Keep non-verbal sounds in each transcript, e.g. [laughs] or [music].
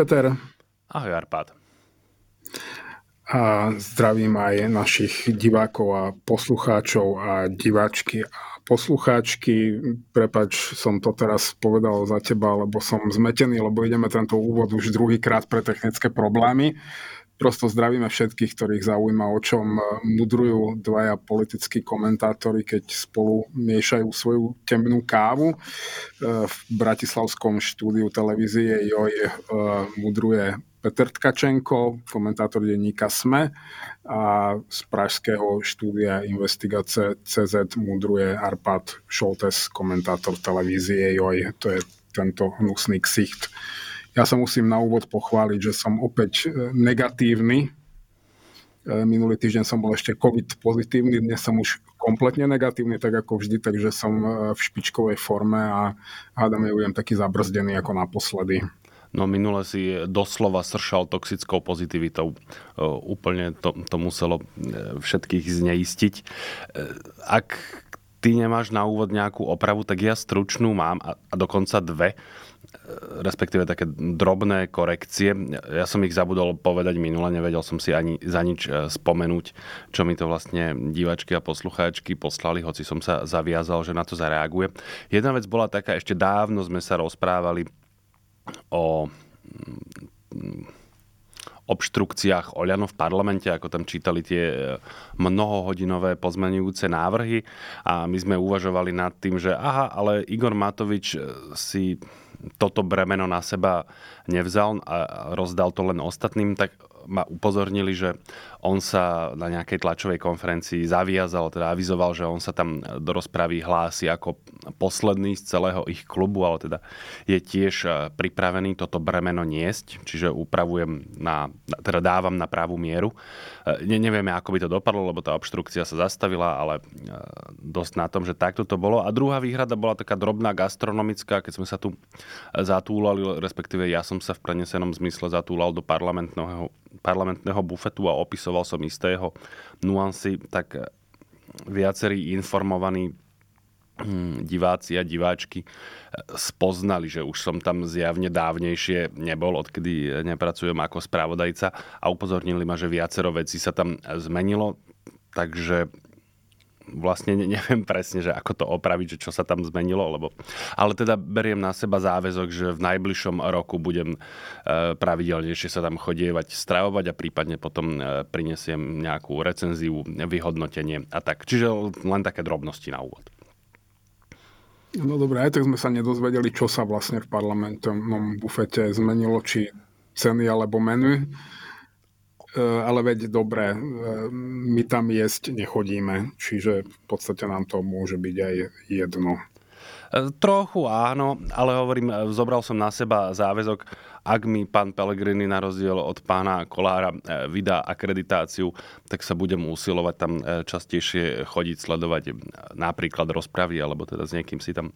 Peter. Ahoj Arpad. A zdravím aj našich divákov a poslucháčov a diváčky a poslucháčky. Prepač, som to teraz povedal za teba, lebo som zmetený, lebo ideme tento úvod už druhýkrát pre technické problémy. Prosto zdravíme všetkých, ktorých zaujíma, o čom mudrujú dvaja politickí komentátori, keď spolu miešajú svoju temnú kávu. E, v bratislavskom štúdiu televízie JOJ e, mudruje Peter Tkačenko, komentátor denníka SME a z pražského štúdia Investigace CZ mudruje Arpad Šoltes, komentátor televízie JOJ. To je tento hnusný ksicht ja sa musím na úvod pochváliť, že som opäť e, negatívny. E, minulý týždeň som bol ešte COVID pozitívny, dnes som už kompletne negatívny, tak ako vždy, takže som e, v špičkovej forme a hádam ju taký zabrzdený ako naposledy. No minule si doslova sršal toxickou pozitivitou. Úplne to, to muselo všetkých zneistiť. Ak ty nemáš na úvod nejakú opravu, tak ja stručnú mám a, a dokonca dve respektíve také drobné korekcie. Ja som ich zabudol povedať minule, nevedel som si ani za nič e, spomenúť, čo mi to vlastne divačky a poslucháčky poslali, hoci som sa zaviazal, že na to zareaguje. Jedna vec bola taká, ešte dávno sme sa rozprávali o mm, obštrukciách Oľano v parlamente, ako tam čítali tie e, mnohohodinové pozmenujúce návrhy a my sme uvažovali nad tým, že aha, ale Igor Matovič e, si toto bremeno na seba nevzal a rozdal to len ostatným, tak ma upozornili, že on sa na nejakej tlačovej konferencii zaviazal, teda avizoval, že on sa tam do rozpravy hlási ako posledný z celého ich klubu, ale teda je tiež e, pripravený toto bremeno niesť, čiže upravujem na, teda dávam na pravú mieru. E, ne, nevieme, ako by to dopadlo, lebo tá obštrukcia sa zastavila, ale e, dosť na tom, že takto to bolo. A druhá výhrada bola taká drobná gastronomická, keď sme sa tu zatúlali, respektíve ja som sa v prenesenom zmysle zatúlal do parlamentného parlamentného bufetu a opisoval som istého nuancy, tak viacerí informovaní hm, diváci a diváčky spoznali, že už som tam zjavne dávnejšie nebol, odkedy nepracujem ako spravodajca a upozornili ma, že viacero vecí sa tam zmenilo, takže vlastne neviem presne, že ako to opraviť, že čo sa tam zmenilo, lebo... Ale teda beriem na seba záväzok, že v najbližšom roku budem e, pravidelnejšie sa tam chodievať, stravovať a prípadne potom e, prinesiem nejakú recenziu, vyhodnotenie a tak. Čiže len také drobnosti na úvod. No dobré, aj tak sme sa nedozvedeli, čo sa vlastne v parlamentnom bufete zmenilo, či ceny alebo menu. E, ale veď dobre, e, my tam jesť nechodíme, čiže v podstate nám to môže byť aj jedno. E, trochu áno, ale hovorím, zobral som na seba záväzok ak mi pán Pellegrini na rozdiel od pána Kolára e, vydá akreditáciu, tak sa budem usilovať tam e, častejšie chodiť, sledovať e, napríklad rozpravy, alebo teda s niekým si tam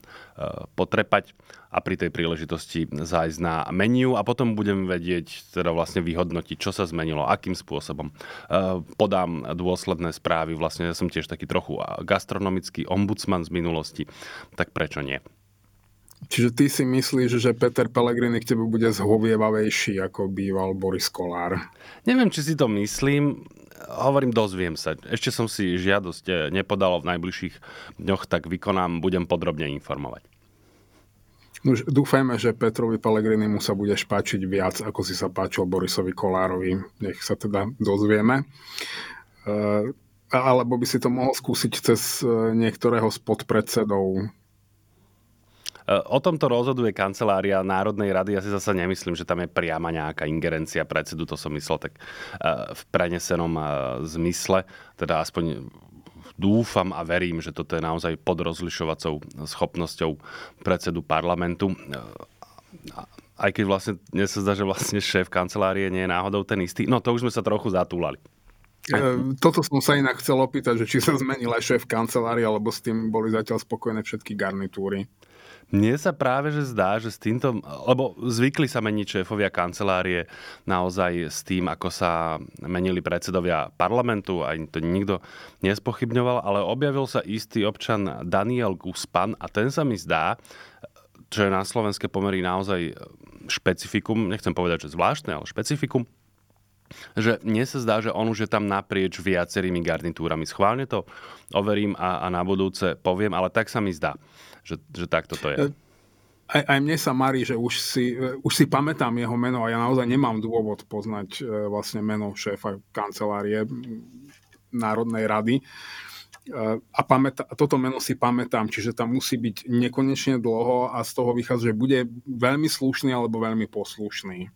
potrepať a pri tej príležitosti zájsť na menu a potom budem vedieť, teda vlastne vyhodnotiť, čo sa zmenilo, akým spôsobom. Podám dôsledné správy, vlastne ja som tiež taký trochu gastronomický ombudsman z minulosti, tak prečo nie? Čiže ty si myslíš, že Peter Pellegrini k tebe bude zhovievavejší, ako býval Boris Kolár? Neviem, či si to myslím. Hovorím, dozviem sa. Ešte som si žiadosť eh, nepodal v najbližších dňoch, tak vykonám, budem podrobne informovať. No, dúfajme, že Petrovi Pellegrini mu sa budeš páčiť viac, ako si sa páčil Borisovi Kolárovi. Nech sa teda dozvieme. Uh, alebo by si to mohol skúsiť cez eh, niektorého z podpredsedov O tomto rozhoduje kancelária Národnej rady. Ja si zase nemyslím, že tam je priama nejaká ingerencia predsedu. To som myslel tak v prenesenom zmysle. Teda aspoň dúfam a verím, že toto je naozaj pod rozlišovacou schopnosťou predsedu parlamentu. Aj keď vlastne dnes sa zdá, že vlastne šéf kancelárie nie je náhodou ten istý. No to už sme sa trochu zatúlali. E, toto som sa inak chcel opýtať, že či sa zmenil aj šéf kancelárie, alebo s tým boli zatiaľ spokojné všetky garnitúry. Mne sa práve že zdá, že s týmto, lebo zvykli sa meniť šéfovia kancelárie naozaj s tým, ako sa menili predsedovia parlamentu, aj to nikto nespochybňoval, ale objavil sa istý občan Daniel Guspan a ten sa mi zdá, čo je na slovenské pomery naozaj špecifikum, nechcem povedať, že zvláštne, ale špecifikum, že mne sa zdá, že on už je tam naprieč viacerými garnitúrami. Schválne to overím a, a na budúce poviem, ale tak sa mi zdá že, že takto to je. E, aj, aj mne sa marí, že už si, e, už si pamätám jeho meno a ja naozaj nemám dôvod poznať e, vlastne meno šéfa kancelárie Národnej rady. A, pamätá, toto meno si pamätám, čiže tam musí byť nekonečne dlho a z toho vychádza, že bude veľmi slušný alebo veľmi poslušný.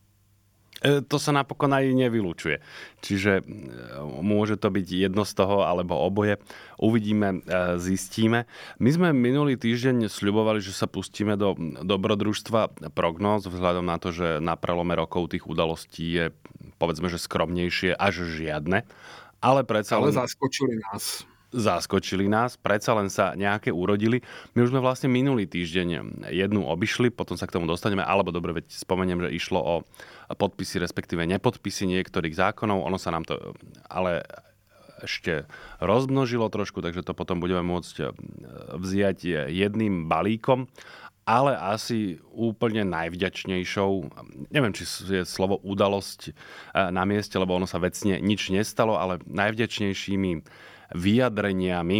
E, to sa napokon aj nevylučuje. Čiže e, môže to byť jedno z toho, alebo oboje. Uvidíme, e, zistíme. My sme minulý týždeň sľubovali, že sa pustíme do dobrodružstva prognóz, vzhľadom na to, že na prelome rokov tých udalostí je povedzme, že skromnejšie až žiadne. Ale predsa Ale zaskočili nás zaskočili nás, predsa len sa nejaké urodili. My už sme vlastne minulý týždeň jednu obišli, potom sa k tomu dostaneme, alebo dobre, veď spomeniem, že išlo o podpisy, respektíve nepodpisy niektorých zákonov. Ono sa nám to ale ešte rozmnožilo trošku, takže to potom budeme môcť e, vziať jedným balíkom. Ale asi úplne najvďačnejšou, neviem, či je slovo udalosť na mieste, lebo ono sa vecne nič nestalo, ale najvďačnejšími vyjadreniami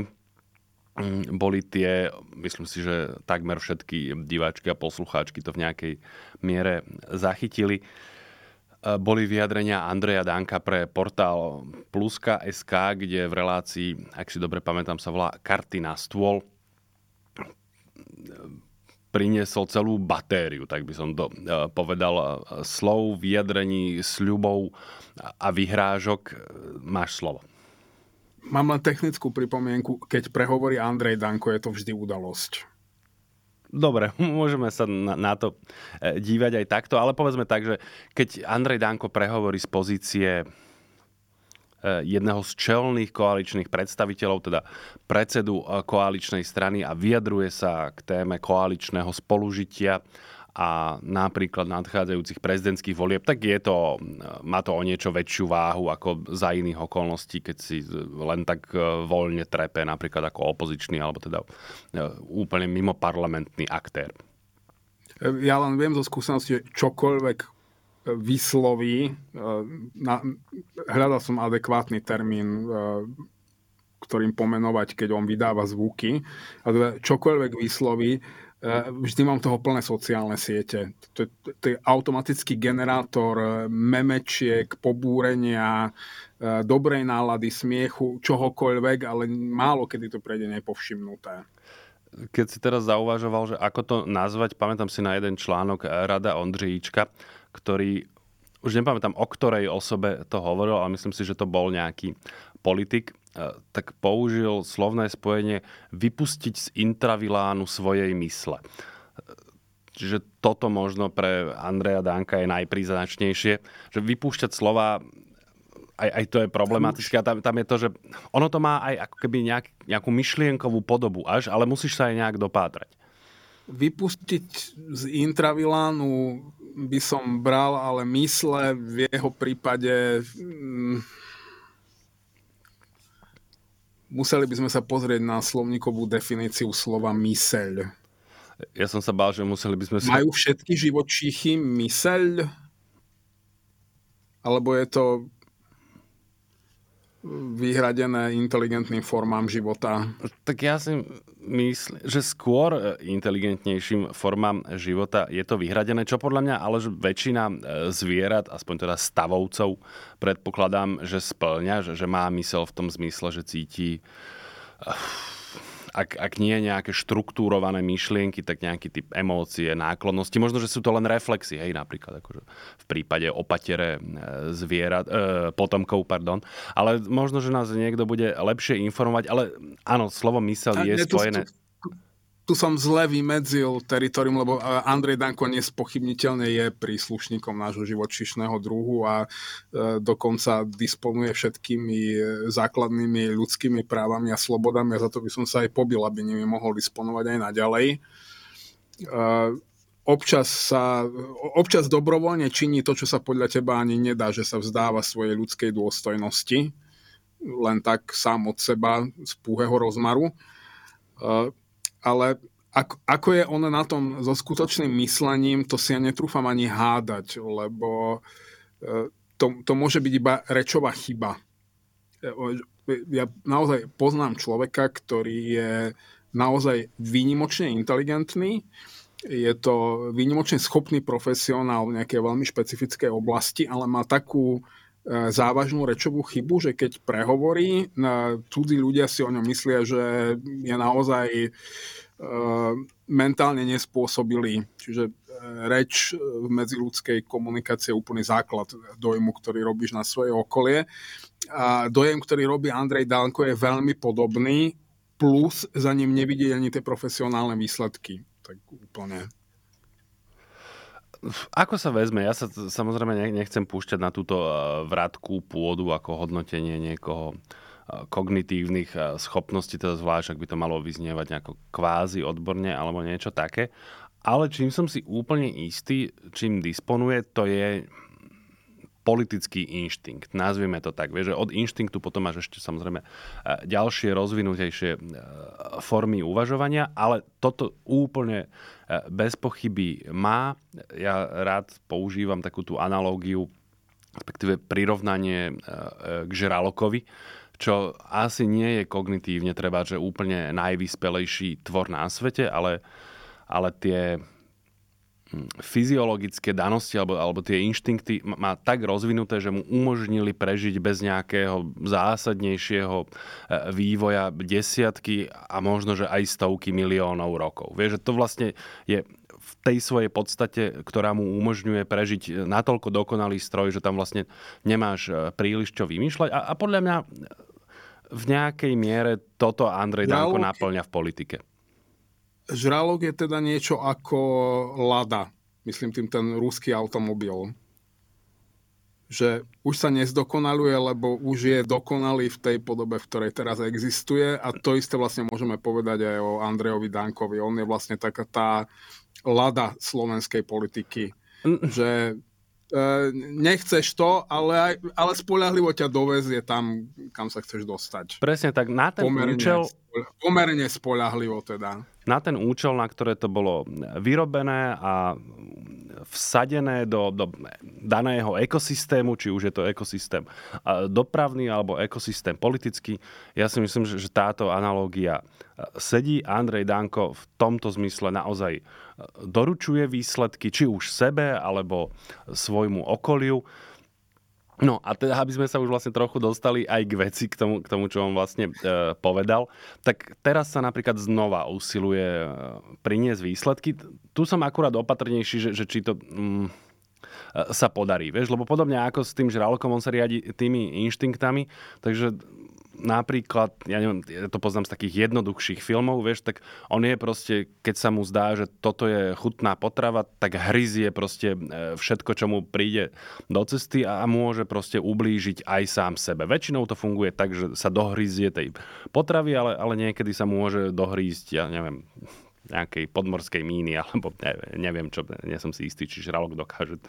mm, boli tie, myslím si, že takmer všetky diváčky a poslucháčky to v nejakej miere zachytili. E, boli vyjadrenia Andreja Danka pre portál Pluska.sk, kde v relácii, ak si dobre pamätám, sa volá Karty na stôl, priniesol celú batériu, tak by som to e, povedal, slov, vyjadrení, sľubov a vyhrážok. Máš slovo. Mám len technickú pripomienku. Keď prehovorí Andrej Danko, je to vždy udalosť. Dobre, [laughs] môžeme sa na, na to e, dívať aj takto, ale povedzme tak, že keď Andrej Danko prehovorí z pozície e, jedného z čelných koaličných predstaviteľov, teda predsedu e, koaličnej strany a vyjadruje sa k téme koaličného spolužitia a napríklad nadchádzajúcich prezidentských volieb, tak je to, má to o niečo väčšiu váhu ako za iných okolností, keď si len tak e, voľne trepe napríklad ako opozičný alebo teda e, úplne mimo parlamentný aktér. Ja len viem zo skúsenosti, že čokoľvek vysloví, e, na, hľadal som adekvátny termín, ktorým pomenovať, keď on vydáva zvuky, a teda čokoľvek vysloví, E, vždy mám toho plné sociálne siete. To, to, to je automatický generátor e, memečiek, pobúrenia, e, dobrej nálady, smiechu, čohokoľvek, ale málo kedy to prejde nepovšimnuté. Keď si teraz zauvažoval, že ako to nazvať, pamätám si na jeden článok Rada Ondřejíčka, ktorý už nepamätám, o ktorej osobe to hovoril, ale myslím si, že to bol nejaký politik, e, tak použil slovné spojenie vypustiť z intravilánu svojej mysle. Čiže toto možno pre Andreja Danka je najpríznačnejšie, že vypúšťať slova aj, aj to je problematické a tam, tam je to, že ono to má aj ako keby nejak, nejakú myšlienkovú podobu až, ale musíš sa aj nejak dopátrať. Vypustiť z intravilánu by som bral, ale mysle v jeho prípade mm, museli by sme sa pozrieť na slovníkovú definíciu slova myseľ. Ja som sa bál, že museli by sme sa... Majú všetky živočíchy myseľ? Alebo je to vyhradené inteligentným formám života? Tak ja si myslím, že skôr inteligentnejším formám života je to vyhradené, čo podľa mňa ale väčšina e, zvierat, aspoň teda stavovcov, predpokladám, že splňa, že, že má mysel v tom zmysle, že cíti ak, ak nie nejaké štruktúrované myšlienky, tak nejaký typ emócie, náklonnosti. Možno, že sú to len reflexy, hej, napríklad akože v prípade opatere zvierat, e, potomkov, pardon. Ale možno, že nás niekto bude lepšie informovať, ale áno, slovo mysel je spojené... Tu, tu som zle vymedzil teritorium, lebo Andrej Danko nespochybniteľne je príslušníkom nášho živočišného druhu a e, dokonca disponuje všetkými e, základnými ľudskými právami a slobodami a za to by som sa aj pobil, aby nimi mohol disponovať aj naďalej. E, občas, sa, občas dobrovoľne činí to, čo sa podľa teba ani nedá, že sa vzdáva svojej ľudskej dôstojnosti, len tak sám od seba z púhého rozmaru ale ako, ako je on na tom so skutočným myslením, to si ja netrúfam ani hádať, lebo e, to, to môže byť iba rečová chyba. E, ja naozaj poznám človeka, ktorý je naozaj výnimočne inteligentný, je to výnimočne schopný profesionál v nejakej veľmi špecifickej oblasti, ale má takú e, závažnú rečovú chybu, že keď prehovorí, cudzí ľudia si o ňom myslia, že je naozaj Eh, mentálne nespôsobili. Čiže eh, reč v medziludskej komunikácie je úplný základ dojmu, ktorý robíš na svoje okolie. A dojem, ktorý robí Andrej Danko je veľmi podobný, plus za ním nevidieť ani tie profesionálne výsledky. Tak úplne ako sa vezme? Ja sa samozrejme nechcem púšťať na túto eh, vratku pôdu ako hodnotenie niekoho kognitívnych eh, schopností, teda zvlášť, ak by to malo vyznievať nejako kvázi odborne alebo niečo také. Ale čím som si úplne istý, čím disponuje, to je politický inštinkt. Nazvieme to tak. Vieš, že od inštinktu potom máš ešte samozrejme eh, ďalšie rozvinutejšie eh, formy uvažovania, ale toto úplne bez pochyby má. Ja rád používam takú tú analógiu, respektíve prirovnanie k Žralokovi, čo asi nie je kognitívne treba, že úplne najvyspelejší tvor na svete, ale, ale tie hm, fyziologické danosti alebo, alebo tie inštinkty má tak rozvinuté, že mu umožnili prežiť bez nejakého zásadnejšieho e, vývoja desiatky a možno, že aj stovky miliónov rokov. Vieš, že to vlastne je v tej svojej podstate, ktorá mu umožňuje prežiť natoľko dokonalý stroj, že tam vlastne nemáš e, príliš čo vymýšľať. A, a podľa mňa v nejakej miere toto Andrej Danko naplňa v politike. Žralok je teda niečo ako Lada, myslím tým ten ruský automobil. Že už sa nezdokonaluje, lebo už je dokonalý v tej podobe, v ktorej teraz existuje a to isté vlastne môžeme povedať aj o Andrejovi Dankovi. On je vlastne taká tá Lada slovenskej politiky. Že nechceš to, ale, ale spolahlivo ťa dovezie tam, kam sa chceš dostať. Presne tak, na ten pomerne, účel... Pomerne spolahlivo teda. Na ten účel, na ktoré to bolo vyrobené a vsadené do, do daného ekosystému, či už je to ekosystém dopravný alebo ekosystém politický. Ja si myslím, že, že táto analógia sedí. Andrej Danko v tomto zmysle naozaj doručuje výsledky, či už sebe, alebo svojmu okoliu. No a teda, aby sme sa už vlastne trochu dostali aj k veci, k tomu, k tomu čo on vlastne e, povedal, tak teraz sa napríklad znova usiluje e, priniesť výsledky. Tu som akurát opatrnejší, že, že či to... Mm, e, sa podarí, vieš, lebo podobne ako s tým žralokom, on sa riadi tými inštinktami, takže napríklad, ja neviem, ja to poznám z takých jednoduchších filmov, vieš, tak on je proste, keď sa mu zdá, že toto je chutná potrava, tak hryzie proste e, všetko, čo mu príde do cesty a môže proste ublížiť aj sám sebe. Väčšinou to funguje tak, že sa dohryzie tej potravy, ale, ale niekedy sa môže dohrísť, ja neviem, nejakej podmorskej míny, alebo neviem čo, nie som si istý, či žralok dokáže e,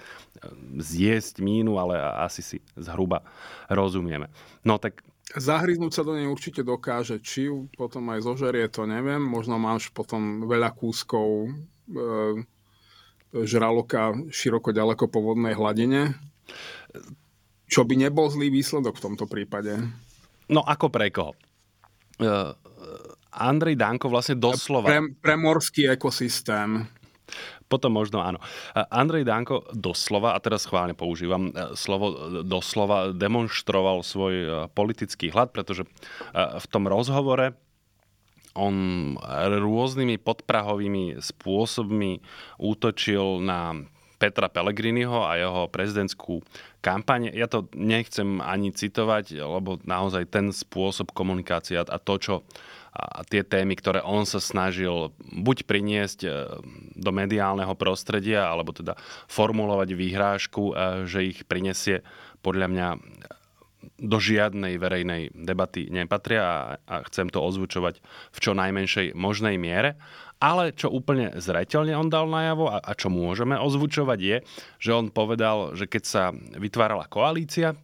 zjesť mínu, ale asi si zhruba rozumieme. No tak Zahryznúť sa do nej určite dokáže, či ju potom aj zožerie, to neviem. Možno máš potom veľa kúskov e, žraloka široko ďaleko po vodnej hladine. Čo by nebol zlý výsledok v tomto prípade. No ako pre koho? E, Andrej Danko vlastne doslova... Pre, pre morský ekosystém. Potom možno áno. Andrej Danko doslova, a teraz schválne používam e, slovo doslova, demonstroval svoj e, politický hlad, pretože e, v tom rozhovore on rôznymi podprahovými spôsobmi útočil na Petra Pellegriniho a jeho prezidentskú kampaň. Ja to nechcem ani citovať, lebo naozaj ten spôsob komunikácie a to, čo a tie témy, ktoré on sa snažil buď priniesť e, do mediálneho prostredia, alebo teda formulovať výhrážku, e, že ich prinesie podľa mňa do žiadnej verejnej debaty nepatria a chcem to ozvučovať v čo najmenšej možnej miere. Ale čo úplne zreteľne on dal najavo a čo môžeme ozvučovať je, že on povedal, že keď sa vytvárala koalícia,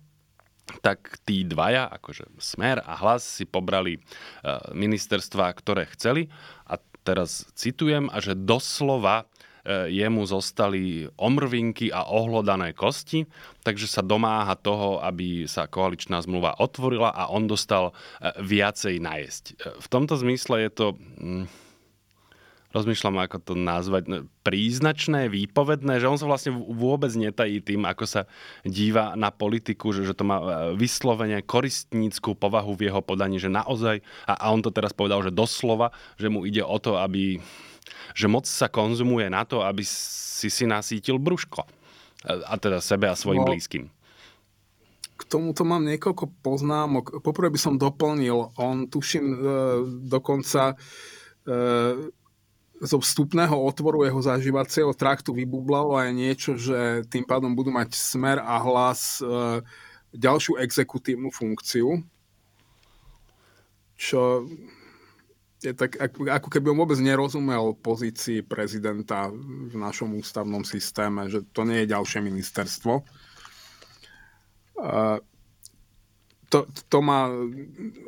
tak tí dvaja, akože Smer a Hlas, si pobrali e, ministerstva, ktoré chceli. A teraz citujem, a že doslova e, jemu zostali omrvinky a ohlodané kosti, takže sa domáha toho, aby sa koaličná zmluva otvorila a on dostal e, viacej najesť. V tomto zmysle je to... Rozmýšľam, ako to nazvať, no, príznačné, výpovedné, že on sa vlastne vôbec netají tým, ako sa díva na politiku, že, že to má e, vyslovene koristníckú povahu v jeho podaní, že naozaj, a, a on to teraz povedal, že doslova, že mu ide o to, aby, že moc sa konzumuje na to, aby si si nasítil brúško. E, a teda sebe a svojim no. blízkym. K tomuto mám niekoľko poznámok. Poprvé by som doplnil, on tuším e, dokonca e, zo vstupného otvoru jeho zažívacieho traktu vybublalo aj niečo, že tým pádom budú mať smer a hlas e, ďalšiu exekutívnu funkciu, čo je tak, ako keby on vôbec nerozumel pozícii prezidenta v našom ústavnom systéme, že to nie je ďalšie ministerstvo. E, to, to ma,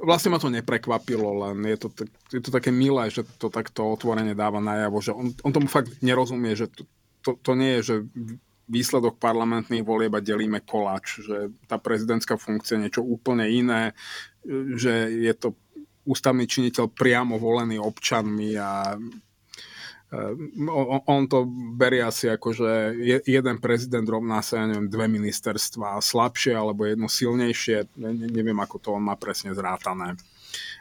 vlastne ma to neprekvapilo, len je to, je to také milé, že to takto otvorene dáva najavo, že on, on tomu fakt nerozumie, že to, to, to nie je, že výsledok parlamentných volieb a delíme koláč, že tá prezidentská funkcia je niečo úplne iné, že je to ústavný činiteľ priamo volený občanmi a Ehm, on to berie asi ako, že jeden prezident rovná sa, ja neviem, dve ministerstva slabšie alebo jedno silnejšie, neviem, ako to on má presne zrátané.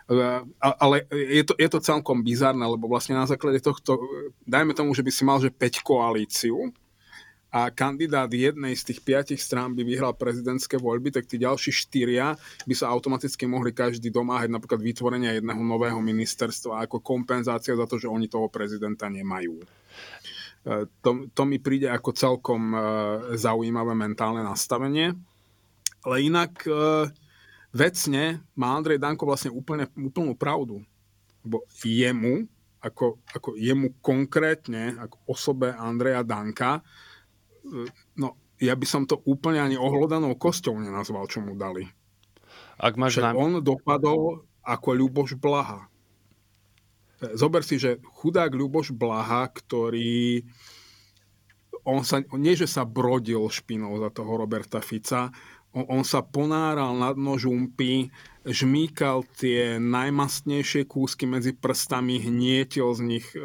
Ehm, ale je to, je to celkom bizarné, lebo vlastne na základe tohto, dajme tomu, že by si mal, že 5 koalíciu, a kandidát jednej z tých piatich strán by vyhral prezidentské voľby, tak tí ďalší štyria by sa automaticky mohli každý domáhať napríklad vytvorenia jedného nového ministerstva ako kompenzácia za to, že oni toho prezidenta nemajú. E, to, to mi príde ako celkom e, zaujímavé mentálne nastavenie. Ale inak e, vecne má Andrej Danko vlastne úplne, úplnú pravdu. Lebo jemu, ako, ako jemu konkrétne, ako osobe Andreja Danka, no ja by som to úplne ani ohlodanou kosťou nenazval, čo mu dali. Ak máš nám... On dopadol ako Ľuboš Blaha. Zober si, že chudák Ľuboš Blaha, ktorý on sa, nie, že sa brodil špinou za toho Roberta Fica, on, on sa ponáral na dno žumpy, žmýkal tie najmastnejšie kúsky medzi prstami, hnietil z nich e,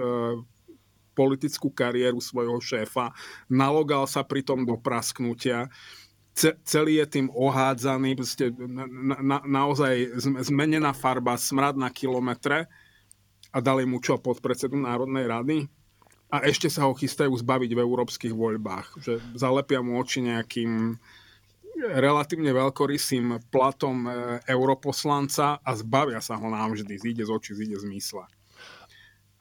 politickú kariéru svojho šéfa, nalogal sa pritom do prasknutia, celý je tým ohádzaný, na, na, naozaj zmenená farba, smrad na kilometre. A dali mu čo pod predsedu Národnej rady? A ešte sa ho chystajú zbaviť v európskych voľbách, že zalepia mu oči nejakým relatívne veľkorysým platom e, europoslanca a zbavia sa ho navždy, zíde z očí, zíde z mysla.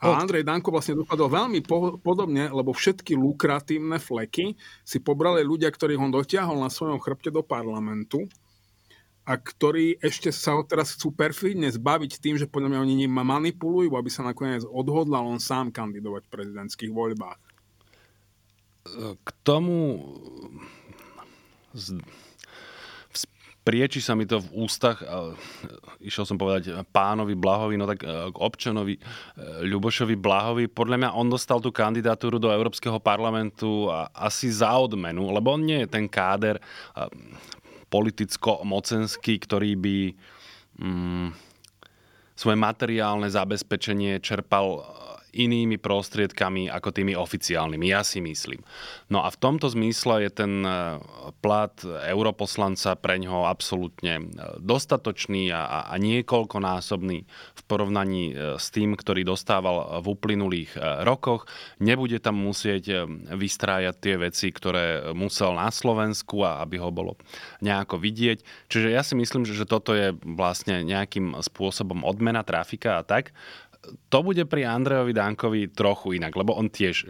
A Andrej Danko vlastne dopadol veľmi po, podobne, lebo všetky lukratívne fleky si pobrali ľudia, ktorých on dotiahol na svojom chrbte do parlamentu a ktorí ešte sa ho teraz chcú perfidne zbaviť tým, že podľa mňa oni ním manipulujú, aby sa nakoniec odhodlal on sám kandidovať v prezidentských voľbách. K tomu prieči sa mi to v ústach, išiel som povedať pánovi Blahovi, no tak e, k občanovi e, Ľubošovi Blahovi. Podľa mňa on dostal tú kandidatúru do Európskeho parlamentu asi za odmenu, lebo on nie je ten káder e, politicko-mocenský, ktorý by mm, svoje materiálne zabezpečenie čerpal inými prostriedkami ako tými oficiálnymi, ja si myslím. No a v tomto zmysle je ten e, plat europoslanca pre ňoho absolútne e, dostatočný a, a niekoľkonásobný v porovnaní e, s tým, ktorý dostával v uplynulých rokoch. Nebude tam musieť vystrájať tie veci, ktoré musel na Slovensku a aby ho bolo nejako vidieť. Čiže ja si myslím, že, toto je vlastne nejakým spôsobom odmena trafika a tak to bude pri Andrejovi Dankovi trochu inak, lebo on tiež e,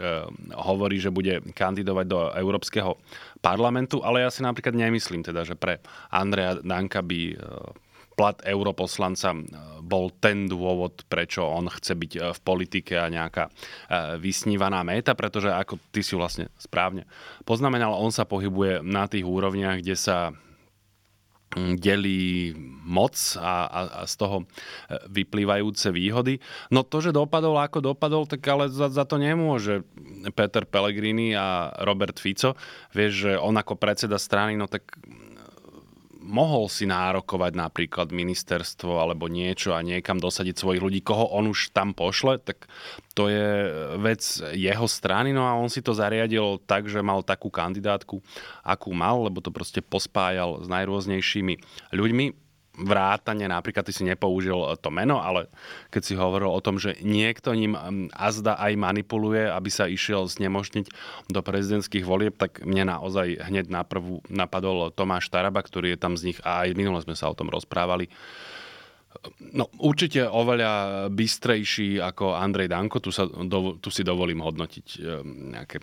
hovorí, že bude kandidovať do Európskeho parlamentu, ale ja si napríklad nemyslím teda, že pre Andreja Danka by e, plat europoslanca e, bol ten dôvod, prečo on chce byť v politike a nejaká vysnívaná méta, pretože ako ty si vlastne správne poznamenal, on sa pohybuje na tých úrovniach, kde sa delí moc a, a, a z toho e, vyplývajúce výhody. No to, že dopadol ako dopadol, tak ale za, za to nemôže Peter Pellegrini a Robert Fico. Vieš, že on ako predseda strany, no tak mohol si nárokovať napríklad ministerstvo alebo niečo a niekam dosadiť svojich ľudí, koho on už tam pošle, tak to je vec jeho strany, no a on si to zariadil tak, že mal takú kandidátku, akú mal, lebo to proste pospájal s najrôznejšími ľuďmi vrátane, napríklad ty si nepoužil to meno, ale keď si hovoril o tom, že niekto ním azda aj manipuluje, aby sa išiel znemožniť do prezidentských volieb, tak mne naozaj hneď naprvu napadol Tomáš Taraba, ktorý je tam z nich a aj minule sme sa o tom rozprávali. No, určite oveľa bystrejší ako Andrej Danko, tu, sa, tu si dovolím hodnotiť nejaké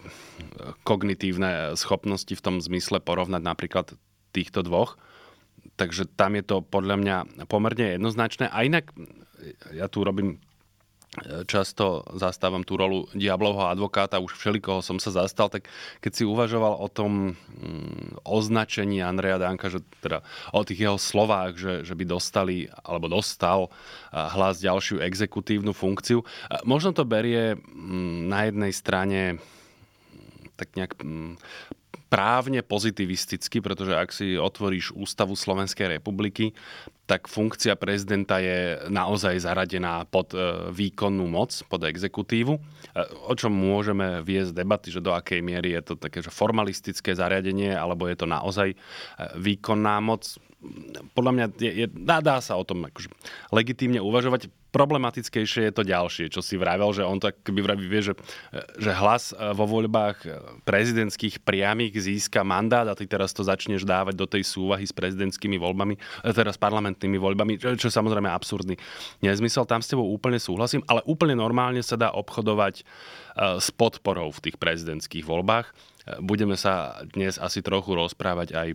kognitívne schopnosti v tom zmysle porovnať napríklad týchto dvoch Takže tam je to podľa mňa pomerne jednoznačné. A inak, ja tu robím e, často zastávam tú rolu diablovho advokáta, už všelikoho som sa zastal, tak keď si uvažoval o tom mm, označení Andreja Danka, že teda o tých jeho slovách, že, že by dostali alebo dostal e, hlas ďalšiu exekutívnu funkciu, e, možno to berie mm, na jednej strane tak nejak mm, právne pozitivisticky, pretože ak si otvoríš Ústavu Slovenskej republiky, tak funkcia prezidenta je naozaj zaradená pod e, výkonnú moc, pod exekutívu, e, o čom môžeme viesť debaty, že do akej miery je to také že formalistické zariadenie, alebo je to naozaj e, výkonná moc podľa mňa je, je, dá, dá sa o tom akože legitímne uvažovať. Problematickejšie je to ďalšie, čo si vravel, že on tak by vraví, vie, že, že hlas e, vo voľbách prezidentských priamých získa mandát a ty teraz to začneš dávať do tej súvahy s prezidentskými voľbami, e, teraz parlamentnými voľbami, čo, čo samozrejme absurdný nezmysel. Tam s tebou úplne súhlasím, ale úplne normálne sa dá obchodovať e, s podporou v tých prezidentských voľbách. Budeme sa dnes asi trochu rozprávať aj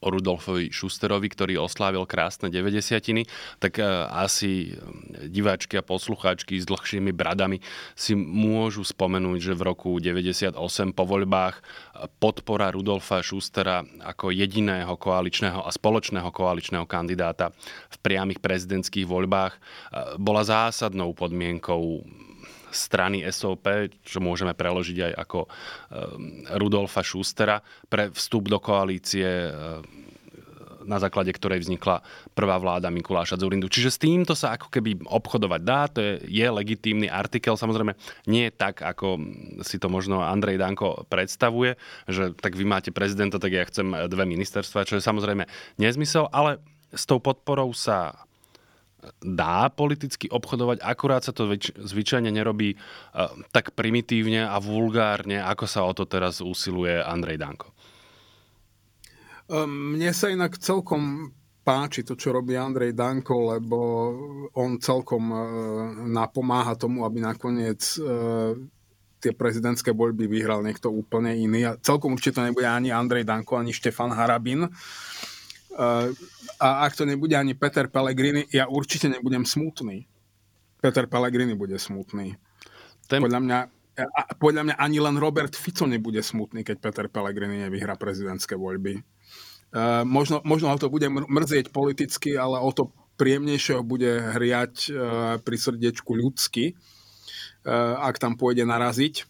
o Rudolfovi Šusterovi, ktorý oslávil krásne 90 tak e, asi diváčky a poslucháčky s dlhšími bradami si môžu spomenúť, že v roku 98 po voľbách e, podpora Rudolfa Šustera ako jediného koaličného a spoločného koaličného kandidáta v priamých prezidentských voľbách e, bola zásadnou podmienkou strany SOP, čo môžeme preložiť aj ako eh, Rudolfa Schustera, pre vstup do koalície eh, na základe ktorej vznikla prvá vláda Mikuláša Zurindu. Čiže s týmto sa ako keby obchodovať dá, to je, je legitímny artikel, samozrejme nie je tak, ako si to možno Andrej Danko predstavuje, že tak vy máte prezidenta, tak ja chcem dve ministerstva, čo je samozrejme nezmysel, ale s tou podporou sa dá politicky obchodovať, akurát sa to zvyčajne nerobí uh, tak primitívne a vulgárne, ako sa o to teraz usiluje Andrej Danko. Ehm, mne sa inak celkom páči to, čo robí Andrej Danko, lebo on celkom uh, napomáha tomu, aby nakoniec uh, tie prezidentské voľby vyhral niekto úplne iný. A celkom určite to nebude ani Andrej Danko, ani Štefan Harabin. Uh, a ak to nebude ani Peter Pellegrini, ja určite nebudem smutný. Peter Pellegrini bude smutný. Ten... Podľa mňa a podľa mňa ani len Robert Fico nebude smutný, keď Peter Pellegrini nevyhrá prezidentské voľby. Uh, možno, možno ho to bude mrzieť politicky, ale o to príjemnejšie ho bude hriať uh, pri srdiečku ľudsky, uh, ak tam pôjde naraziť.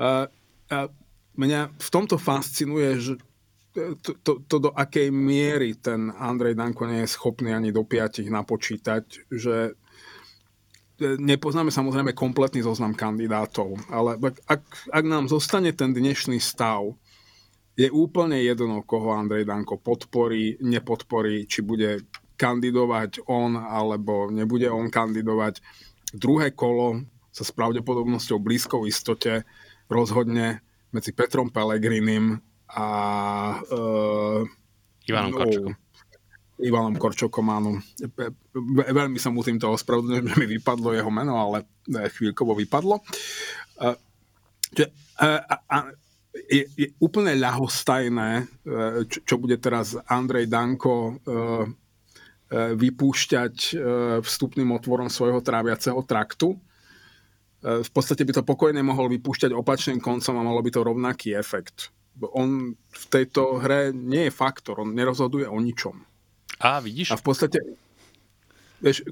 Uh, uh, mňa v tomto fascinuje, že to, to, to do akej miery ten Andrej Danko nie je schopný ani do piatich napočítať, že, nepoznáme samozrejme kompletný zoznam kandidátov, ale ak, ak nám zostane ten dnešný stav, je úplne jedno, koho Andrej Danko podporí, nepodporí, či bude kandidovať on, alebo nebude on kandidovať. Druhé kolo sa s pravdepodobnosťou blízkou istote rozhodne medzi Petrom Pelegrinim a uh, Ivanom no, Korčokom. Ivanom Korčokom, áno. Veľmi sa mu týmto ospravedlňujem, [laughs] že mi vypadlo jeho meno, ale chvíľkovo vypadlo. Uh, že, uh, uh, je, je úplne ľahostajné, e, čo, čo bude teraz Andrej Danko e, e, vypúšťať vstupným otvorom svojho tráviaceho traktu. V podstate by to pokojne mohol vypúšťať opačným koncom a malo by to rovnaký efekt. On v tejto hre nie je faktor, on nerozhoduje o ničom. A vidíš? A v podstate, vieš,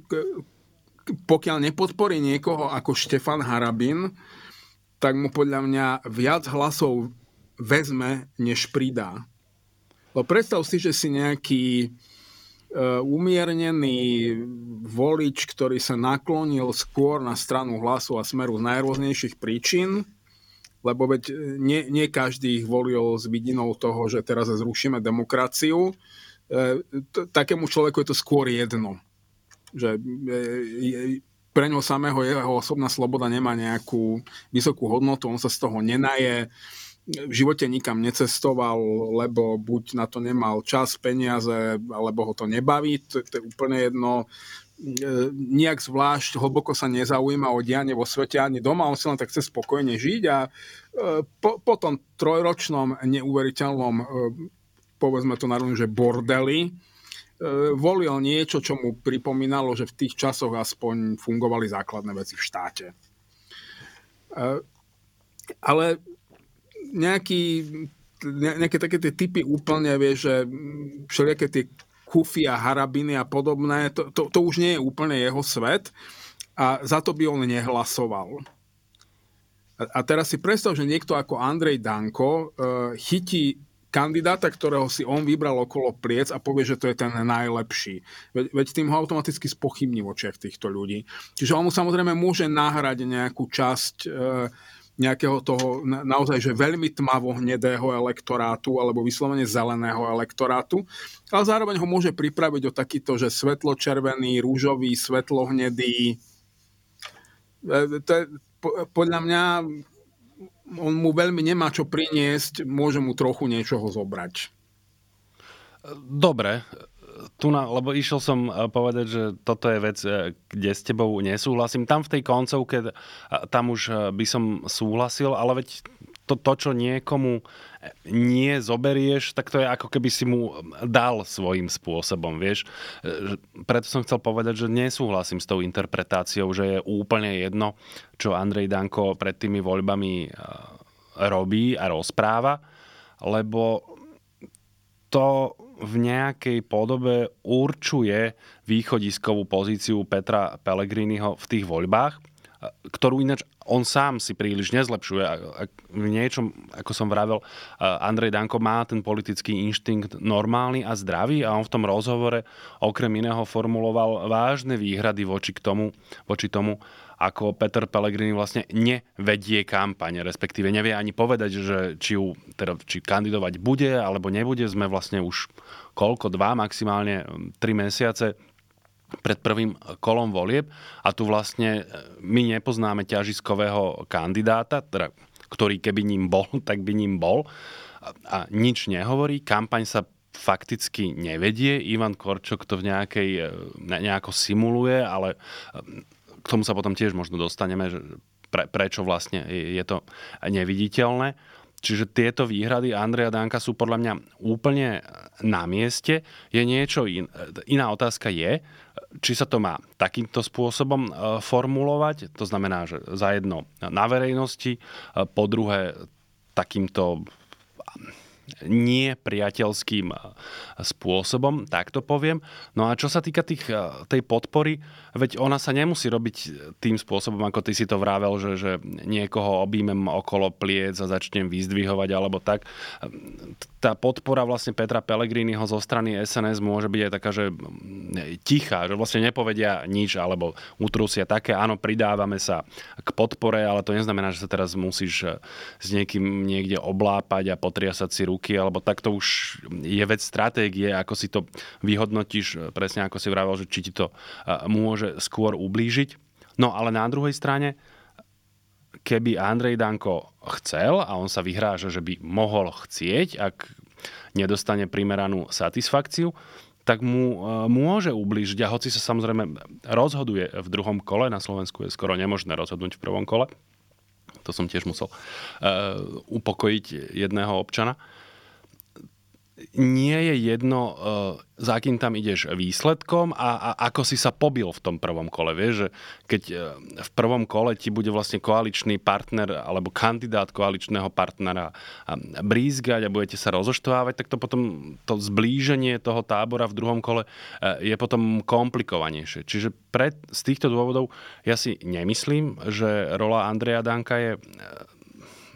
pokiaľ nepodporí niekoho ako Štefan Harabin, tak mu podľa mňa viac hlasov vezme, než pridá. Lebo predstav si, že si nejaký uh, umiernený volič, ktorý sa naklonil skôr na stranu hlasu a smeru z najrôznejších príčin, lebo veď nie, nie každý ich volil s vidinou toho, že teraz zrušíme demokraciu. E, takému človeku je to skôr jedno. Že e, pre ňo samého jeho osobná sloboda nemá nejakú vysokú hodnotu, on sa z toho nenaje, v živote nikam necestoval, lebo buď na to nemal čas, peniaze, alebo ho to nebaví, to, to je úplne jedno e, nejak zvlášť hlboko sa nezaujíma o dianie vo svete ani doma, on si len tak chce spokojne žiť a e, po, po tom trojročnom neuveriteľnom, e, povedzme to na že bordeli, E, volil niečo, čo mu pripomínalo, že v tých časoch aspoň fungovali základné veci v štáte. E, ale nejaký, nejaké také tie typy úplne, vieš, že všelijaké tie kufy a harabiny a podobné, to, to, to už nie je úplne jeho svet a za to by on nehlasoval. A, a teraz si predstav, že niekto ako Andrej Danko uh, chytí kandidáta, ktorého si on vybral okolo pliec a povie, že to je ten najlepší. Veď, veď tým ho automaticky spochybní v očiach týchto ľudí. Čiže on mu samozrejme môže nahrať nejakú časť e, nejakého toho na, naozaj že veľmi tmavo hnedého elektorátu alebo vyslovene zeleného elektorátu, ale zároveň ho môže pripraviť o takýto, že svetlo-červený, rúžový, svetlo-hnedý. E, to je, po, podľa mňa on mu veľmi nemá čo priniesť, môže mu trochu niečoho zobrať. Dobre, tu na, lebo išiel som eh, povedať, že toto je vec, eh, kde s tebou nesúhlasím. Tam v tej koncovke, eh, tam už by som súhlasil, ale veď to, to, čo niekomu nie zoberieš, tak to je ako keby si mu dal svojím spôsobom, vieš. Preto som chcel povedať, že nesúhlasím s tou interpretáciou, že je úplne jedno, čo Andrej Danko pred tými voľbami robí a rozpráva, lebo to v nejakej podobe určuje východiskovú pozíciu Petra Pellegriniho v tých voľbách ktorú ináč on sám si príliš nezlepšuje. V niečom, ako som vravel, Andrej Danko má ten politický inštinkt normálny a zdravý a on v tom rozhovore okrem iného formuloval vážne výhrady voči, k tomu, voči tomu, ako Peter Pellegrini vlastne nevedie kampaň, respektíve nevie ani povedať, že či, ju, teda, či kandidovať bude alebo nebude. Sme vlastne už koľko, dva, maximálne tri mesiace pred prvým kolom volieb a tu vlastne e, my nepoznáme ťažiskového kandidáta, teda, ktorý keby ním bol, [laughs] tak by ním bol a, nič nehovorí. Kampaň sa fakticky nevedie. Ivan Korčok to v nejakej, e, nejako simuluje, ale k tomu sa potom tiež možno dostaneme, že pre, prečo vlastne je to neviditeľné. Čiže tieto výhrady Andreja Danka sú podľa mňa úplne na mieste. Je niečo in, iná otázka je, či sa to má takýmto spôsobom e, formulovať, to znamená, že za jedno na verejnosti, e, po druhé takýmto nie priateľským spôsobom, tak to poviem. No a čo sa týka tých, tej podpory, veď ona sa nemusí robiť tým spôsobom, ako ty si to vravel, že, že niekoho objímem okolo pliec a začnem vyzdvihovať alebo tak. Tá podpora vlastne Petra Pellegriniho zo strany SNS môže byť aj taká, že tichá, že vlastne nepovedia nič alebo utrusia také, áno, pridávame sa k podpore, ale to neznamená, že sa teraz musíš s niekým niekde oblápať a potriasať si ruky, alebo takto už je vec stratégie, ako si to vyhodnotíš, presne ako si vravel, že či ti to môže skôr ublížiť. No ale na druhej strane, keby Andrej Danko chcel a on sa vyhráža, že by mohol chcieť, ak nedostane primeranú satisfakciu, tak mu e, môže ublížiť. A hoci sa samozrejme rozhoduje v druhom kole, na Slovensku je skoro nemožné rozhodnúť v prvom kole, to som tiež musel uh, upokojiť jedného občana, nie je jedno, uh, za akým tam ideš výsledkom a, a ako si sa pobil v tom prvom kole. Vieš, že keď uh, v prvom kole ti bude vlastne koaličný partner alebo kandidát koaličného partnera brízgať a budete sa rozoštovávať, tak to potom to zblíženie toho tábora v druhom kole uh, je potom komplikovanejšie. Čiže pre, z týchto dôvodov ja si nemyslím, že rola Andreja Danka je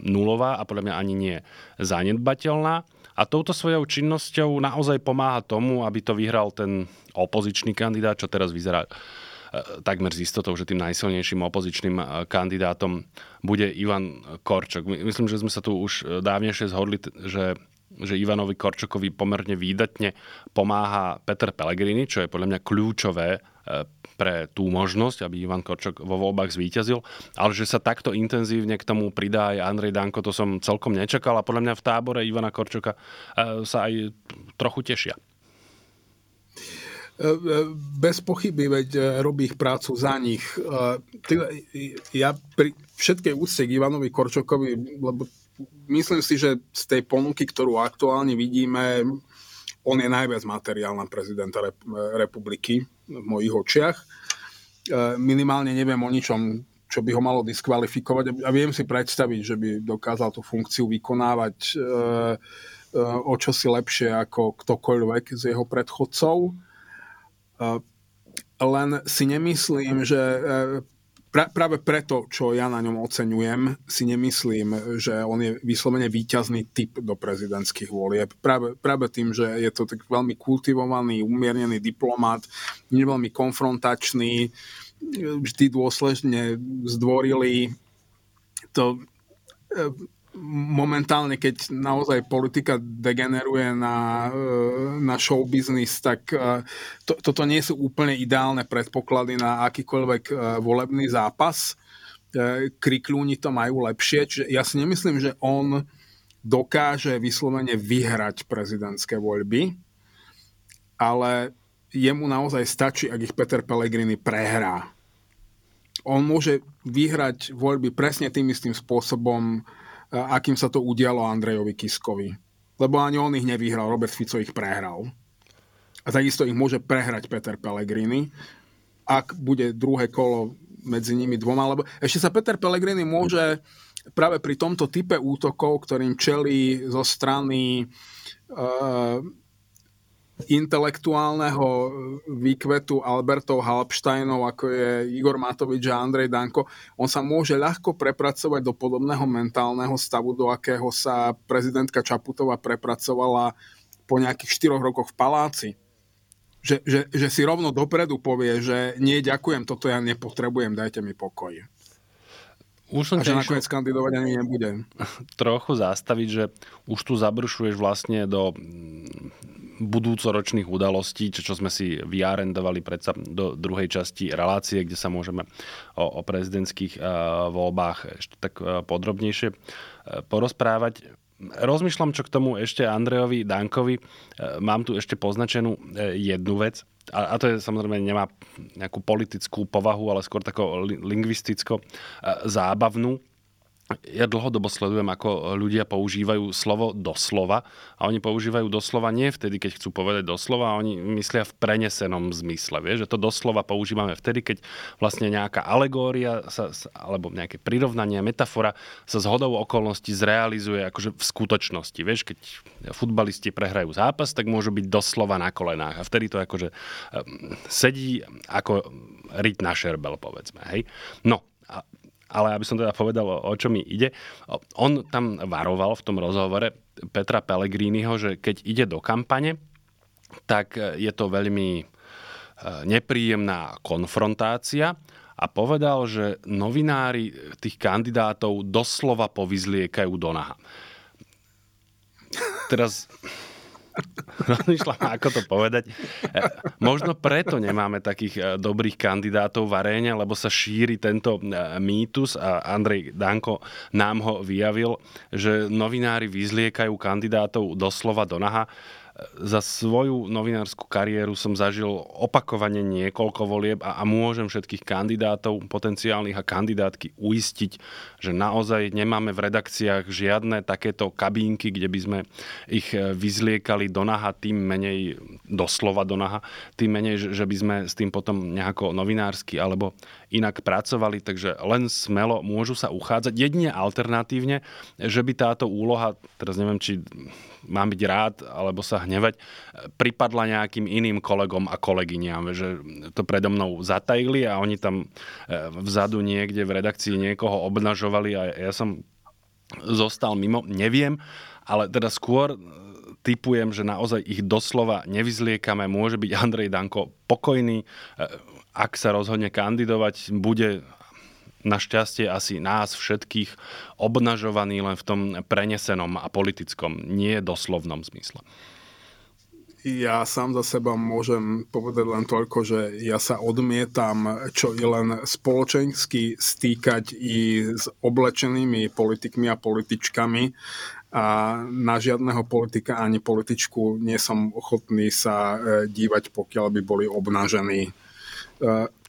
nulová a podľa mňa ani nie zanedbateľná a touto svojou činnosťou naozaj pomáha tomu, aby to vyhral ten opozičný kandidát, čo teraz vyzerá e, takmer z istotou, že tým najsilnejším opozičným e, kandidátom bude Ivan Korčok. Myslím, že sme sa tu už dávnejšie zhodli, že že Ivanovi Korčokovi pomerne výdatne pomáha Peter Pellegrini, čo je podľa mňa kľúčové e, pre tú možnosť, aby Ivan Korčok vo voľbách zvíťazil, ale že sa takto intenzívne k tomu pridá aj Andrej Danko, to som celkom nečakal a podľa mňa v tábore Ivana Korčoka e, sa aj trochu tešia. E, e, bez pochyby, veď robí ich prácu za nich. Ja pri všetkej úcte k Ivanovi Korčokovi, lebo myslím si, že z tej ponuky, ktorú aktuálne vidíme, on je najviac materiálna prezidenta republiky v mojich očiach. E, minimálne neviem o ničom, čo by ho malo diskvalifikovať a viem si predstaviť, že by dokázal tú funkciu vykonávať e, e, o čosi lepšie ako ktokoľvek z jeho predchodcov. Len si nemyslím, že pra, práve preto, čo ja na ňom oceňujem, si nemyslím, že on je vyslovene výťazný typ do prezidentských volieb. Práve, práve tým, že je to tak veľmi kultivovaný, umiernený diplomat, veľmi konfrontačný, vždy dôsledne zdvorili to momentálne, keď naozaj politika degeneruje na, e, na show business, tak e, to, toto nie sú úplne ideálne predpoklady na akýkoľvek e, volebný zápas. Krikľúni to majú lepšie, čiže ja si nemyslím, že on dokáže vyslovene vyhrať prezidentské voľby, ale jemu naozaj stačí, ak ich Peter Pellegrini prehrá. On môže vyhrať voľby presne tým istým spôsobom, akým sa to udialo Andrejovi Kiskovi. Lebo ani on ich nevyhral, Robert Fico ich prehral. A takisto ich môže prehrať Peter Pellegrini, ak bude druhé kolo medzi nimi dvoma. Lebo ešte sa Peter Pellegrini môže práve pri tomto type útokov, ktorým čelí zo strany uh, intelektuálneho výkvetu Albertov Halpsteinov, ako je Igor Matovič a Andrej Danko, on sa môže ľahko prepracovať do podobného mentálneho stavu, do akého sa prezidentka Čaputová prepracovala po nejakých 4 rokoch v paláci. Že, že, že si rovno dopredu povie, že nie, ďakujem, toto ja nepotrebujem, dajte mi pokoj. Už som a že nakoniec kandidovať ani nebude. [laughs] Trochu zastaviť, že už tu zabrušuješ vlastne do budúcoročných udalostí, čo, čo sme si vyarendovali predsa do druhej časti relácie, kde sa môžeme o, o prezidentských uh, voľbách ešte tak uh, podrobnejšie uh, porozprávať. Rozmýšľam, čo k tomu ešte Andrejovi Dankovi. Mám tu ešte poznačenú jednu vec, a, to je samozrejme nemá nejakú politickú povahu, ale skôr takú lingvisticko zábavnú ja dlhodobo sledujem, ako ľudia používajú slovo doslova a oni používajú doslova nie vtedy, keď chcú povedať doslova, a oni myslia v prenesenom zmysle. Vieš, že to doslova používame vtedy, keď vlastne nejaká alegória sa, alebo nejaké prirovnanie, metafora sa z okolností zrealizuje akože v skutočnosti. Vieš, keď futbalisti prehrajú zápas, tak môžu byť doslova na kolenách a vtedy to akože ehm, sedí ako ryť na šerbel, povedzme. Hej? No, a ale aby som teda povedal, o čo mi ide. On tam varoval v tom rozhovore Petra Pellegriniho, že keď ide do kampane, tak je to veľmi e, nepríjemná konfrontácia a povedal, že novinári tých kandidátov doslova povyzliekajú do naha. Teraz Rozmýšľam, ako to povedať. E, možno preto nemáme takých e, dobrých kandidátov v aréne, lebo sa šíri tento e, mýtus a Andrej Danko nám ho vyjavil, že novinári vyzliekajú kandidátov doslova do naha za svoju novinárskú kariéru som zažil opakovane niekoľko volieb a, a môžem všetkých kandidátov, potenciálnych a kandidátky uistiť, že naozaj nemáme v redakciách žiadne takéto kabínky, kde by sme ich e, vyzliekali do naha, tým menej, doslova do naha, tým menej, že by sme s tým potom nejako novinársky alebo inak pracovali, takže len smelo môžu sa uchádzať. Jedine alternatívne, že by táto úloha, teraz neviem, či mám byť rád alebo sa hnevať, pripadla nejakým iným kolegom a kolegyňam, že to predo mnou zatajili a oni tam e, vzadu niekde v redakcii niekoho obnažovali a ja som zostal mimo, neviem, ale teda skôr typujem, že naozaj ich doslova nevyzliekame. Môže byť Andrej Danko pokojný, e, ak sa rozhodne kandidovať, bude našťastie asi nás všetkých obnažovaný len v tom prenesenom a politickom, nie doslovnom zmysle. Ja sám za seba môžem povedať len toľko, že ja sa odmietam čo i len spoločensky stýkať i s oblečenými politikmi a političkami a na žiadneho politika ani političku nie som ochotný sa e, dívať, pokiaľ by boli obnažení.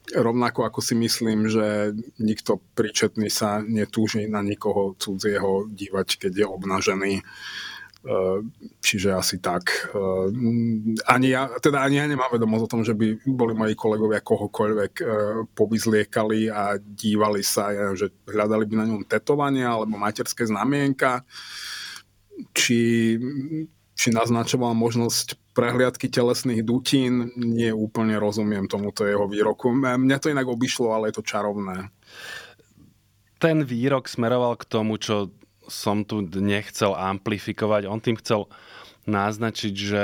Rovnako ako si myslím, že nikto príčetný sa netúži na nikoho cudzieho dívať, keď je obnažený. E, čiže asi tak. E, ani ja, teda ani ja nemám vedomosť o tom, že by boli moji kolegovia kohokoľvek e, povyzliekali a dívali sa, ja, že hľadali by na ňom tetovania alebo materské znamienka, či, či naznačoval možnosť prehliadky telesných dutín, nie úplne rozumiem tomuto jeho výroku. Mňa to inak obišlo, ale je to čarovné. Ten výrok smeroval k tomu, čo som tu nechcel amplifikovať. On tým chcel naznačiť, že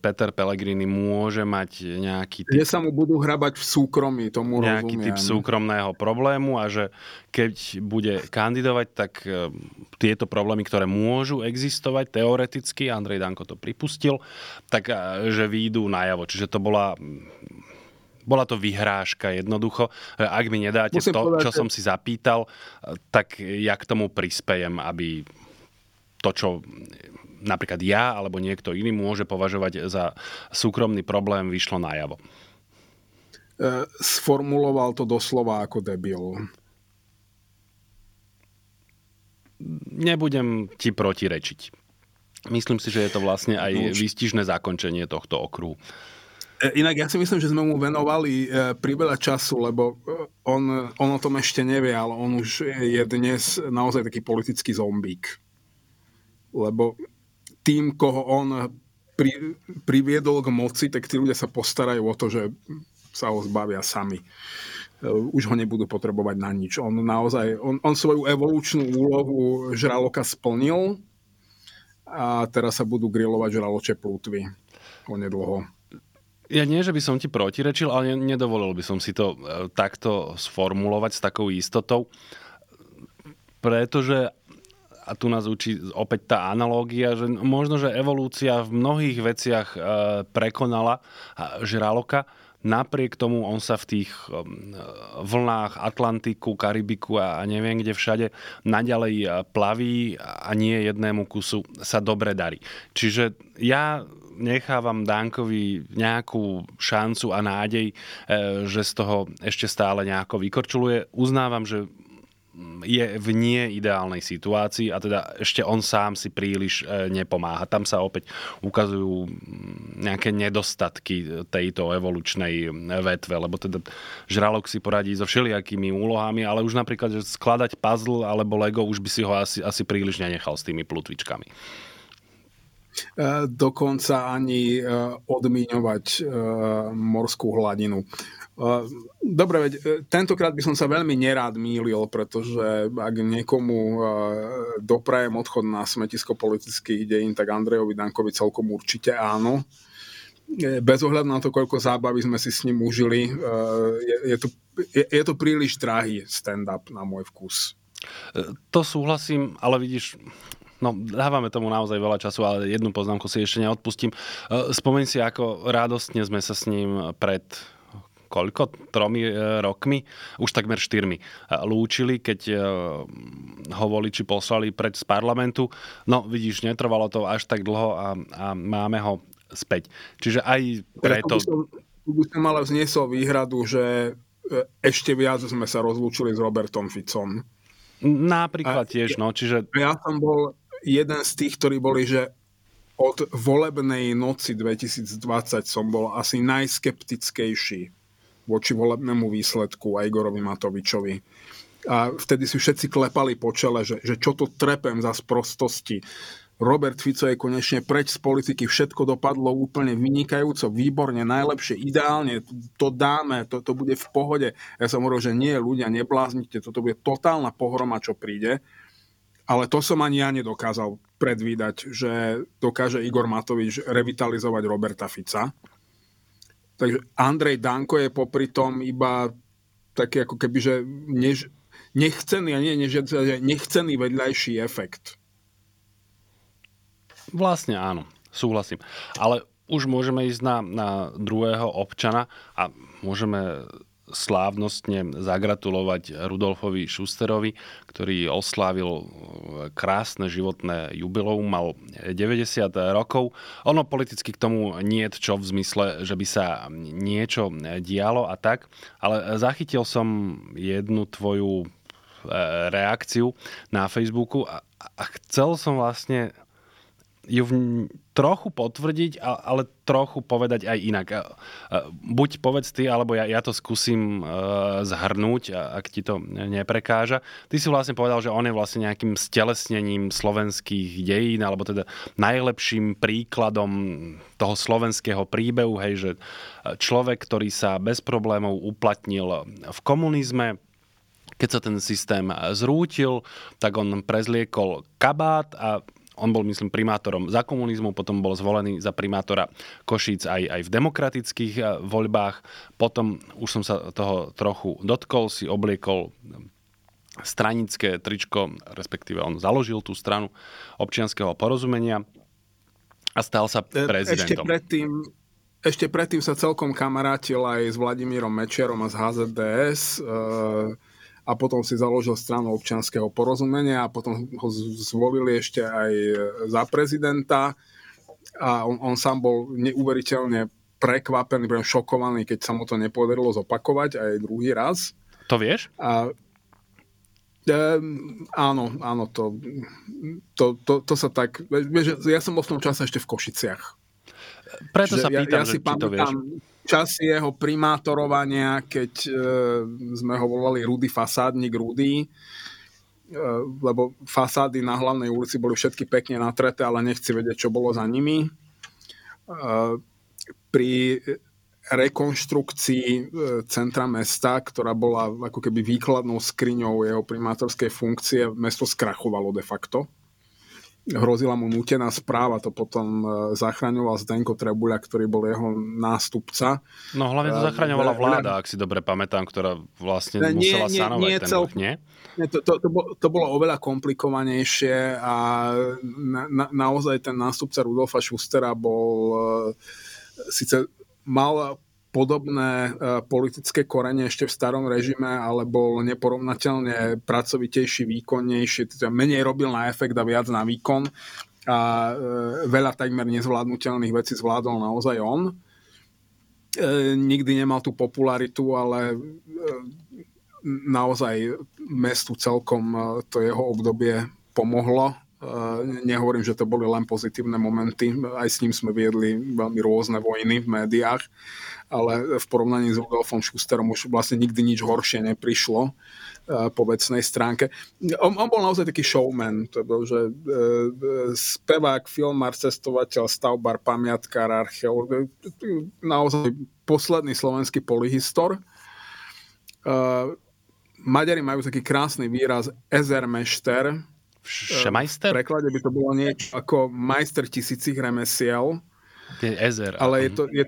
Peter Pellegrini môže mať nejaký typ... Že sa mu budú hrabať v súkromí, tomu Nejaký rozumiem. typ súkromného problému a že keď bude kandidovať, tak e, tieto problémy, ktoré môžu existovať teoreticky, Andrej Danko to pripustil, tak e, že výjdu najavo. Čiže to bola bola to vyhrážka jednoducho. Ak mi nedáte Musím to, povedať, čo som si zapýtal, tak ja k tomu prispejem, aby to, čo napríklad ja alebo niekto iný môže považovať za súkromný problém, vyšlo najavo. E, sformuloval to doslova ako debil. Nebudem ti protirečiť. Myslím si, že je to vlastne aj výstižné zakončenie tohto okruhu. E, inak ja si myslím, že sme mu venovali e, priveľa času, lebo on, on o tom ešte nevie, ale on už je dnes naozaj taký politický zombík. Lebo tým, koho on pri, priviedol k moci, tak tí ľudia sa postarajú o to, že sa ho zbavia sami. Už ho nebudú potrebovať na nič. On naozaj, on, on svoju evolučnú úlohu žraloka splnil a teraz sa budú grilovať žraloče plútvy onedlho. Ja nie, že by som ti protirečil, ale nedovolil by som si to e, takto sformulovať s takou istotou, pretože a tu nás učí opäť tá analógia, že možno, že evolúcia v mnohých veciach e, prekonala žraloka, napriek tomu on sa v tých e, vlnách Atlantiku, Karibiku a neviem kde všade naďalej e, plaví a nie jednému kusu sa dobre darí. Čiže ja nechávam Dankovi nejakú šancu a nádej, že z toho ešte stále nejako vykorčuluje. Uznávam, že je v nie ideálnej situácii a teda ešte on sám si príliš e, nepomáha. Tam sa opäť ukazujú nejaké nedostatky tejto evolučnej vetve, lebo teda žralok si poradí so všelijakými úlohami, ale už napríklad že skladať puzzle alebo Lego už by si ho asi, asi príliš nenechal s tými plutvičkami. E, dokonca ani e, odmíňovať e, morskú hladinu. Dobre, veď tentokrát by som sa veľmi nerád mýlil, pretože ak niekomu doprajem odchod na smetisko politických dejín, tak Andrejovi Dankovi celkom určite áno. Bez ohľadu na to, koľko zábavy sme si s ním užili, je, je, to, je, je to príliš drahý stand-up na môj vkus. To súhlasím, ale vidíš, No, dávame tomu naozaj veľa času, ale jednu poznámku si ešte neodpustím. E, spomeň si, ako radostne sme sa s ním pred koľko? Tromi e, rokmi? Už takmer štyrmi. E, lúčili, keď ho voliči poslali preč z parlamentu. No, vidíš, netrvalo to až tak dlho a, a máme ho späť. Čiže aj preto... Tu by som ale vzniesol výhradu, že ešte viac sme sa rozlúčili s Robertom Ficom. Napríklad a tiež, no, čiže... Ja som bol jeden z tých, ktorí boli, že od volebnej noci 2020 som bol asi najskeptickejší voči volebnému výsledku a Igorovi Matovičovi. A vtedy si všetci klepali po čele, že, že čo to trepem za sprostosti. Robert Fico je konečne preč z politiky, všetko dopadlo úplne vynikajúco, výborne, najlepšie, ideálne, to dáme, to, to bude v pohode. Ja som hovoril, že nie, ľudia, nebláznite, toto bude totálna pohroma, čo príde. Ale to som ani ja nedokázal predvídať, že dokáže Igor Matovič revitalizovať Roberta Fica. Takže Andrej Danko je popri tom iba taký ako keby, že než, nechcený, a nie než, nechcený vedľajší efekt. Vlastne áno, súhlasím. Ale už môžeme ísť na, na druhého občana a môžeme slávnostne zagratulovať Rudolfovi Šusterovi, ktorý oslávil krásne životné jubileum, mal 90 rokov. Ono politicky k tomu nie je čo v zmysle, že by sa niečo dialo a tak, ale zachytil som jednu tvoju e, reakciu na Facebooku a chcel som vlastne ju trochu potvrdiť, ale trochu povedať aj inak. Buď povedz ty, alebo ja, ja to skúsim uh, zhrnúť, ak ti to neprekáža. Ty si vlastne povedal, že on je vlastne nejakým stelesnením slovenských dejín, alebo teda najlepším príkladom toho slovenského príbehu, hej, že človek, ktorý sa bez problémov uplatnil v komunizme, keď sa ten systém zrútil, tak on prezliekol kabát a on bol, myslím, primátorom za komunizmu, potom bol zvolený za primátora Košíc aj, aj v demokratických eh, voľbách. Potom už som sa toho trochu dotkol, si obliekol stranické tričko, respektíve on založil tú stranu občianského porozumenia a stal sa e, prezidentom. Ešte predtým, ešte predtým sa celkom kamarátil aj s Vladimírom Mečerom a z HZDS. E- a potom si založil stranu občianského porozumenia a potom ho zvolili ešte aj za prezidenta a on, on sám bol neuveriteľne prekvapený, šokovaný, keď sa mu to nepodarilo zopakovať aj druhý raz. To vieš? A, e, áno, áno, to, to, to, to sa tak... Vieš, ja som bol v tom čase ešte v Košiciach. Preto sa pýtam, ja, ja že si či to vieš časy jeho primátorovania, keď e, sme ho volali Rudy Fasádnik Rudy, e, lebo fasády na hlavnej ulici boli všetky pekne natreté, ale nechci vedieť, čo bolo za nimi. E, pri rekonštrukcii e, centra mesta, ktorá bola ako keby výkladnou skriňou jeho primátorskej funkcie, mesto skrachovalo de facto hrozila mu nutená správa, to potom e, zachraňoval Zdenko Trebuľa, ktorý bol jeho nástupca. No hlavne to e, zachraňovala vláda, ak si dobre pamätám, ktorá vlastne nie, musela nie, sanovať nie, ten cel... nie? Nie, to, to, to, bolo, to bolo oveľa komplikovanejšie a na, na, naozaj ten nástupca Rudolfa Schustera bol uh, síce mal podobné e, politické korene ešte v starom režime, ale bol neporovnateľne pracovitejší, výkonnejší, teda menej robil na efekt a viac na výkon a e, veľa takmer nezvládnutelných vecí zvládol naozaj on. E, nikdy nemal tú popularitu, ale naozaj mestu celkom to jeho obdobie pomohlo. Nehovorím, že to boli len pozitívne momenty, aj s ním sme viedli veľmi rôzne vojny v médiách, ale v porovnaní s Rudolfom Schusterom už vlastne nikdy nič horšie neprišlo po vecnej stránke. On, on bol naozaj taký showman, to bol, že e, spevák, filmár, cestovateľ, stavbar, pamiatkár, archeológ, naozaj posledný slovenský polyhistor. E, Maďari majú taký krásny výraz ezermešter. Všemajster? V preklade by to bolo niečo ako majster tisícich remesiel. Je ezer. Ale je to, je,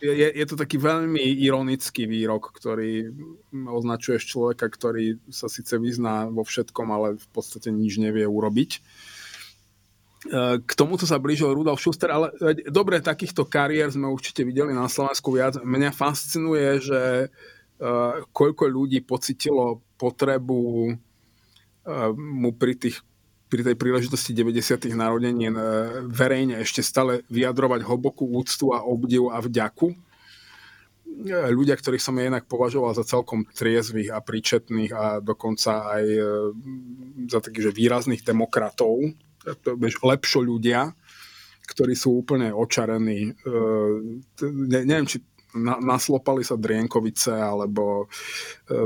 je, je to taký veľmi ironický výrok, ktorý označuješ človeka, ktorý sa síce vyzná vo všetkom, ale v podstate nič nevie urobiť. E, k tomuto sa blížil Rudolf Schuster, ale dobre, takýchto kariér sme určite videli na Slovensku viac. Mňa fascinuje, že e, koľko ľudí pocitilo potrebu e, mu pri tých pri tej príležitosti 90. narodenín e, verejne ešte stále vyjadrovať hlbokú úctu a obdiv a vďaku. E, ľudia, ktorých som ja inak považoval za celkom triezvých a príčetných a dokonca aj e, za takých že výrazných demokratov, lepšo ľudia, ktorí sú úplne očarení. Ne, neviem, či na, naslopali sa Drienkovice alebo e,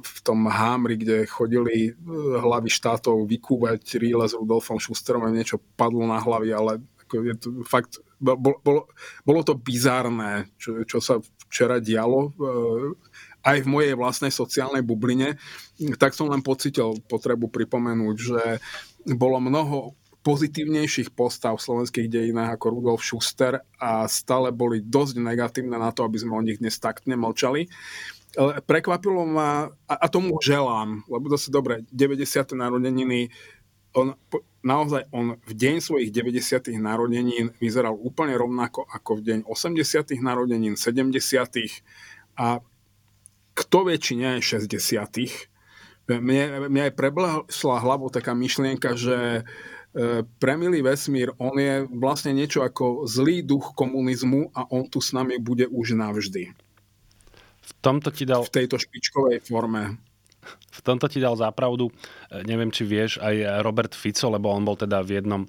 v tom Hámri, kde chodili e, hlavy štátov vykúvať ríle s Rudolfom Schusterom a niečo padlo na hlavy, ale ako je to fakt, bolo, bolo, bolo to bizárne, čo, čo sa včera dialo e, aj v mojej vlastnej sociálnej bubline, tak som len pocitil potrebu pripomenúť, že bolo mnoho pozitívnejších postav v slovenských dejinách ako Rudolf Schuster a stále boli dosť negatívne na to, aby sme o nich dnes taktne mlčali. Prekvapilo ma, a tomu želám, lebo si dobre, 90. narodeniny, on, naozaj on v deň svojich 90. narodenín vyzeral úplne rovnako ako v deň 80. narodenín, 70. a kto vie, či nie 60. Mne, mne aj preblesla hlavou taká myšlienka, že premilý vesmír, on je vlastne niečo ako zlý duch komunizmu a on tu s nami bude už navždy. V tomto ti dal... V tejto špičkovej forme. V tomto ti dal zápravdu, e, neviem, či vieš, aj Robert Fico, lebo on bol teda v jednom e,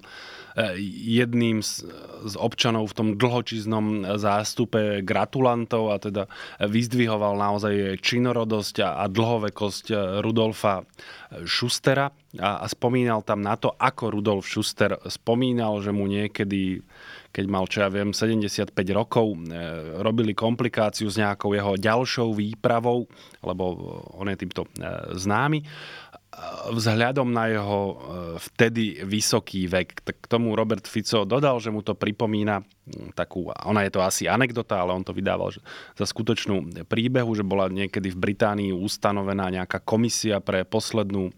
jedným z, občanov v tom dlhočíznom zástupe gratulantov a teda vyzdvihoval naozaj činorodosť a, dlhovekosť Rudolfa Schustera. A, a spomínal tam na to, ako Rudolf Schuster spomínal, že mu niekedy, keď mal, čo ja viem, 75 rokov, e, robili komplikáciu s nejakou jeho ďalšou výpravou, lebo on je týmto e, známy vzhľadom na jeho e, vtedy vysoký vek. K tomu Robert Fico dodal, že mu to pripomína takú, ona je to asi anekdota, ale on to vydával že za skutočnú príbehu, že bola niekedy v Británii ustanovená nejaká komisia pre poslednú e,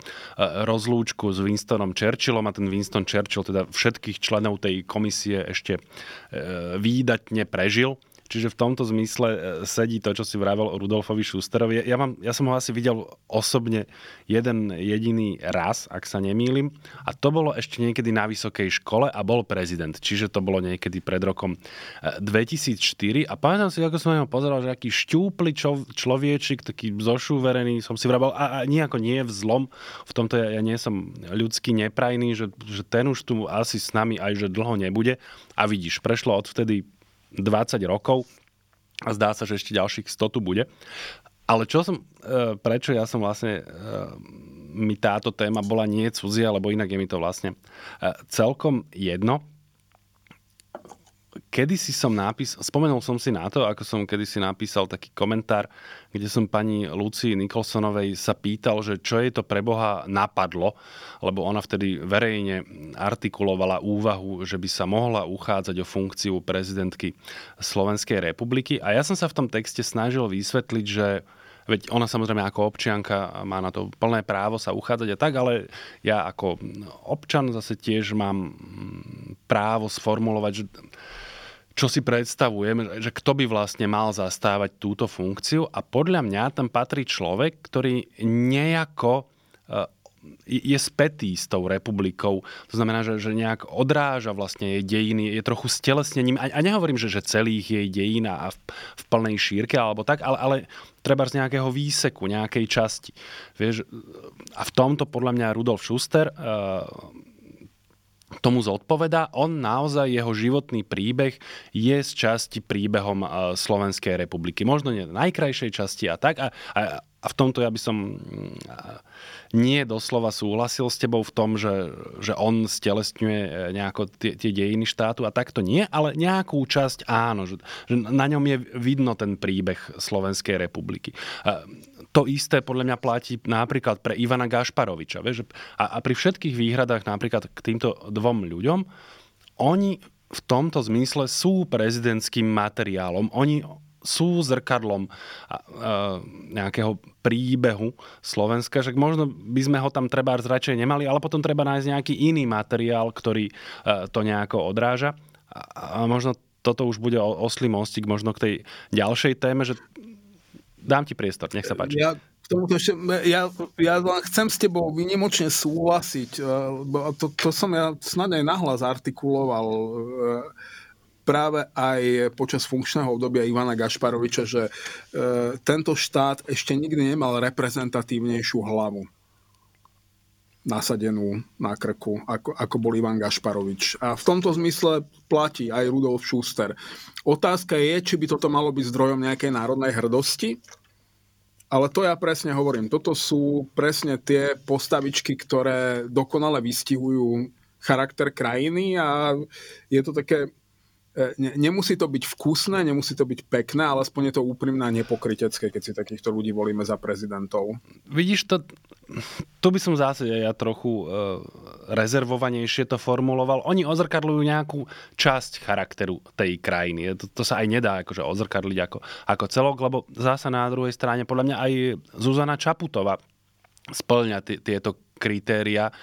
rozlúčku s Winstonom Churchillom a ten Winston Churchill teda všetkých členov tej komisie ešte e, výdatne prežil Čiže v tomto zmysle e, sedí to, čo si vravel o Rudolfovi Schusterovi. Ja, mám, ja som ho asi videl osobne jeden jediný raz, ak sa nemýlim. A to bolo ešte niekedy na vysokej škole a bol prezident. Čiže to bolo niekedy pred rokom 2004. E, a pamätám si, ako som ho pozeral, že aký šťúply čo, človečik, taký zošúverený, som si vravel, a, a nejako nie je vzlom. V tomto ja, ja nie som ľudský neprajný, že, že ten už tu asi s nami aj že dlho nebude. A vidíš, prešlo odvtedy 20 rokov a zdá sa, že ešte ďalších 100 tu bude. Ale čo som, e, prečo ja som vlastne, e, mi táto téma bola nie cudzia, lebo inak je mi to vlastne e, celkom jedno kedysi som napísal, spomenul som si na to, ako som kedysi napísal taký komentár, kde som pani Luci Nikolsonovej sa pýtal, že čo jej to pre Boha napadlo, lebo ona vtedy verejne artikulovala úvahu, že by sa mohla uchádzať o funkciu prezidentky Slovenskej republiky. A ja som sa v tom texte snažil vysvetliť, že Veď ona samozrejme ako občianka má na to plné právo sa uchádzať a tak, ale ja ako občan zase tiež mám právo sformulovať, že čo si predstavujem, že kto by vlastne mal zastávať túto funkciu a podľa mňa tam patrí človek, ktorý nejako e, je spätý s tou republikou. To znamená, že, že nejak odráža vlastne jej dejiny, je trochu stelesnením. A, a nehovorím, že, že celých jej dejín a v, v plnej šírke alebo tak, ale, ale treba z nejakého výseku, nejakej časti. Vieš, a v tomto podľa mňa Rudolf Schuster uh, tomu zodpoveda. On naozaj, jeho životný príbeh je z časti príbehom Slovenskej republiky. Možno nie najkrajšej časti a tak. A, a, a v tomto ja by som nie doslova súhlasil s tebou v tom, že, že on stelesňuje e, nejako tie, tie dejiny štátu a takto nie, ale nejakú časť áno, že, že na ňom je vidno ten príbeh Slovenskej republiky. To isté podľa mňa platí napríklad pre Ivana Gašparoviča. Vieš? A, a pri všetkých výhradách napríklad k týmto dvom ľuďom, oni v tomto zmysle sú prezidentským materiálom. Oni sú zrkadlom nejakého príbehu Slovenska, že možno by sme ho tam treba radšej nemali, ale potom treba nájsť nejaký iný materiál, ktorý e, to nejako odráža. A možno toto už bude oslý mostík možno k tej ďalšej téme, že dám ti priestor, nech sa páči. Ja tomuto ja, ja len chcem s tebou vynimočne súhlasiť. E, to, to som ja snad aj nahlas artikuloval e, práve aj počas funkčného obdobia Ivana Gašparoviča, že e, tento štát ešte nikdy nemal reprezentatívnejšiu hlavu nasadenú na krku, ako, ako bol Ivan Gašparovič. A v tomto zmysle platí aj Rudolf Schuster. Otázka je, či by toto malo byť zdrojom nejakej národnej hrdosti, ale to ja presne hovorím. Toto sú presne tie postavičky, ktoré dokonale vystihujú charakter krajiny a je to také ne, nemusí to byť vkusné, nemusí to byť pekné, ale aspoň je to úprimné a nepokrytecké, keď si takýchto ľudí volíme za prezidentov. Vidíš to, tu by som zase ja trochu uh, rezervovanejšie to formuloval. Oni ozrkadľujú nejakú časť charakteru tej krajiny. To, to sa aj nedá akože ozrkadliť ako, ako celok, lebo zasa na druhej strane podľa mňa aj Zuzana Čaputová splňa t- tieto kritéria e,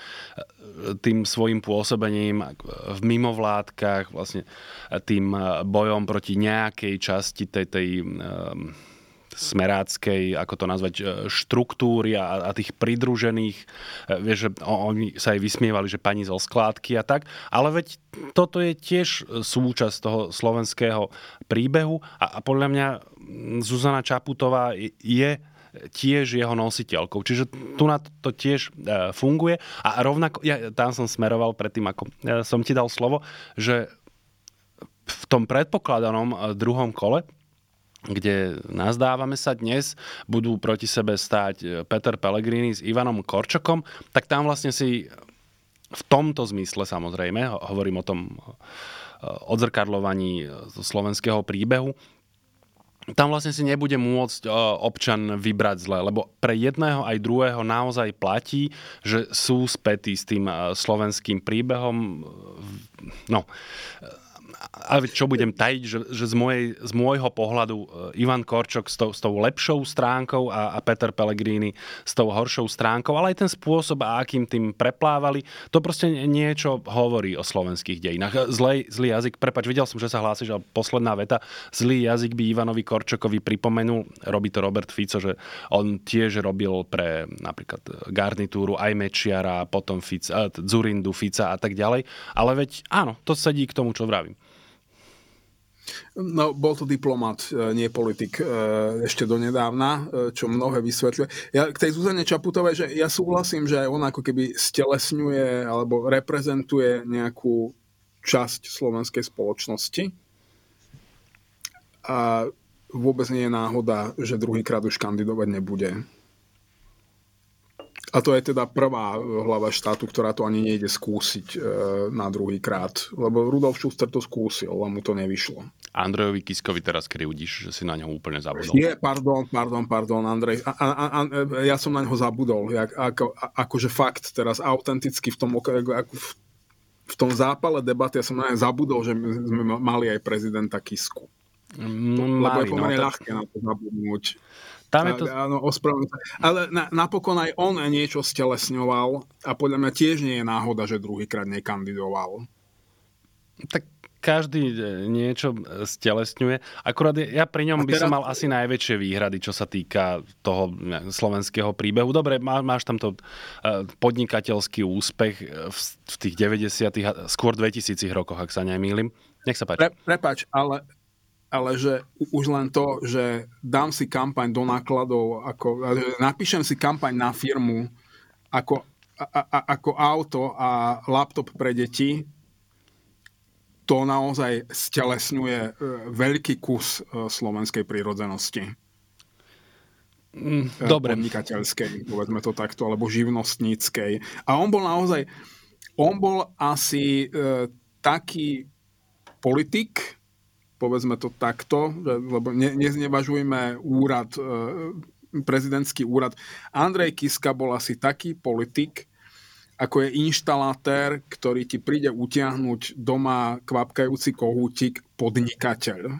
tým svojim pôsobením v mimovládkach, vlastne tým e, bojom proti nejakej časti tej, tej smeráckej, ako to nazvať, štruktúry a, a tých pridružených. Vieš, že oni sa aj vysmievali, že pani zo skládky a tak. Ale veď toto je tiež súčasť toho slovenského príbehu a, a podľa mňa Zuzana Čaputová je tiež jeho nositeľkou. Čiže tu na to tiež e, funguje a rovnako, ja tam som smeroval predtým, ako e, som ti dal slovo, že v tom predpokladanom e, druhom kole kde nazdávame sa dnes, budú proti sebe stáť Peter Pellegrini s Ivanom Korčokom, tak tam vlastne si v tomto zmysle samozrejme, hovorím o tom odzrkadlovaní slovenského príbehu, tam vlastne si nebude môcť občan vybrať zle, lebo pre jedného aj druhého naozaj platí, že sú spätí s tým slovenským príbehom. No, a čo budem tajiť, že, že z, mojej, z môjho pohľadu e, Ivan Korčok s tou, s tou lepšou stránkou a, a Peter Pellegrini s tou horšou stránkou, ale aj ten spôsob, akým tým preplávali, to proste niečo hovorí o slovenských dejinách. Zlej, zlý jazyk, prepač, videl som, že sa hlásiš, ale posledná veta, zlý jazyk by Ivanovi Korčokovi pripomenul, robí to Robert Fico, že on tiež robil pre napríklad garnitúru aj Mečiara, potom Fica, Zurindu, Fica a tak ďalej. Ale veď áno, to sedí k tomu, čo vravím. No, bol to diplomat, e, nie politik e, ešte donedávna, e, čo mnohé vysvetľuje. Ja k tej Zuzane Čaputovej, že ja súhlasím, že ona ako keby stelesňuje alebo reprezentuje nejakú časť slovenskej spoločnosti. A vôbec nie je náhoda, že druhýkrát už kandidovať nebude a to je teda prvá hlava štátu, ktorá to ani nejde skúsiť e, na druhý krát. Lebo Rudolf Schuster to skúsil, ale mu to nevyšlo. Andrejovi Kiskovi teraz kriudíš, že si na ňo úplne zabudol. Nie, pardon, pardon, pardon, Andrej. A, a, a, ja som na ňo zabudol. Jak, ako, akože fakt, teraz autenticky v tom, ako v, v tom zápale debaty, ja som na ňo zabudol, že sme mali aj prezidenta Kisku. No, Lebo je pomerne no, to... ľahké na to zabudnúť. Tam je to... Áno, Ale na, napokon aj on niečo stelesňoval a podľa mňa tiež nie je náhoda, že druhýkrát nekandidoval. Tak každý e, niečo stelesňuje. Akurát ja pri ňom by som mal asi najväčšie výhrady, čo sa týka toho slovenského príbehu. Dobre, má, máš tam to e, podnikateľský úspech v, v tých 90 skôr 2000 rokoch, ak sa nemýlim. Nech sa páči. Pre, prepač, ale, ale že už len to, že dám si kampaň do nákladov, ako, napíšem si kampaň na firmu ako, a, a, ako auto a laptop pre deti, to naozaj stelesňuje e, veľký kus e, slovenskej prírodzenosti. Mm, e, dobre. Podnikateľskej, povedzme to takto, alebo živnostníckej. A on bol naozaj, on bol asi e, taký politik, povedzme to takto, lebo ne, neznevažujme úrad, e, prezidentský úrad. Andrej Kiska bol asi taký politik, ako je inštalatér, ktorý ti príde utiahnuť doma kvapkajúci kohútik podnikateľ.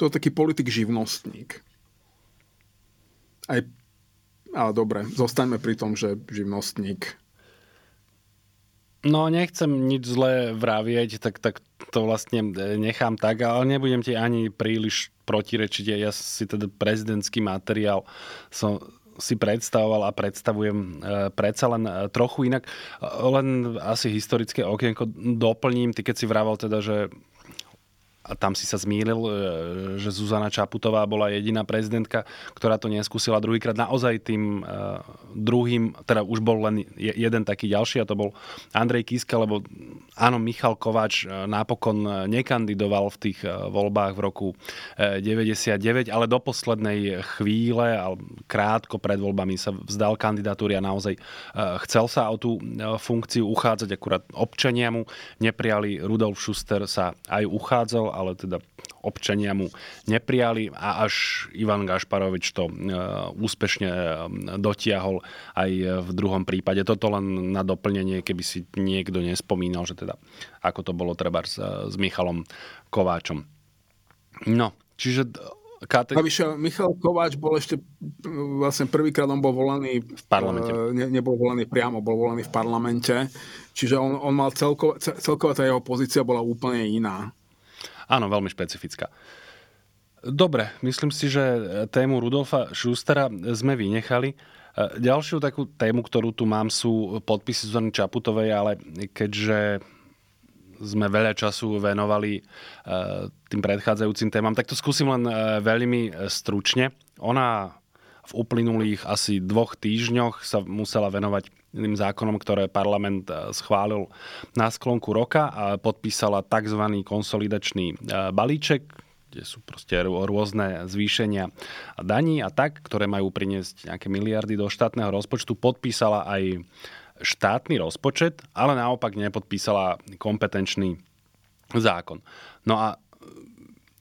To je taký politik živnostník. Aj, ale dobre, zostaňme pri tom, že živnostník. No, nechcem nič zlé vravieť, tak, tak to vlastne nechám tak, ale nebudem ti ani príliš protirečiť. Ja si teda prezidentský materiál som, si predstavoval a predstavujem e, predsa len e, trochu inak. Len asi historické okienko doplním. Ty keď si vravel teda, že a tam si sa zmýlil, e, že Zuzana Čaputová bola jediná prezidentka, ktorá to neskúsila druhýkrát. Naozaj tým uh, druhým, teda už bol len jeden taký ďalší a to bol Andrej Kiska, lebo áno, Michal Kováč e, napokon nekandidoval v tých voľbách v roku 99, ale do poslednej chvíle, krátko pred voľbami sa vzdal kandidatúry a naozaj chcel sa o tú funkciu uchádzať, akurát občania mu neprijali. Rudolf Schuster sa aj uchádzal ale teda občania mu neprijali a až Ivan Gašparovič to e, úspešne e, dotiahol aj v druhom prípade. Toto len na doplnenie, keby si niekto nespomínal, že teda ako to bolo treba s, s Michalom Kováčom. No, čiže Kate... Navyše, Michal Kováč bol ešte vlastne prvýkrát on bol volaný v parlamente. Ne, nebol volaný priamo, bol volaný v parlamente. Čiže on, on mal celková, celková tá jeho pozícia bola úplne iná. Áno, veľmi špecifická. Dobre, myslím si, že tému Rudolfa Schustera sme vynechali. Ďalšiu takú tému, ktorú tu mám, sú podpisy Zuzany Čaputovej, ale keďže sme veľa času venovali e, tým predchádzajúcim témam, tak to skúsim len e, veľmi stručne. Ona v uplynulých asi dvoch týždňoch sa musela venovať iným zákonom, ktoré parlament e, schválil na sklonku roka a podpísala tzv. konsolidačný e, balíček, kde sú proste rôzne zvýšenia daní a tak, ktoré majú priniesť nejaké miliardy do štátneho rozpočtu. Podpísala aj štátny rozpočet, ale naopak nepodpísala kompetenčný zákon. No a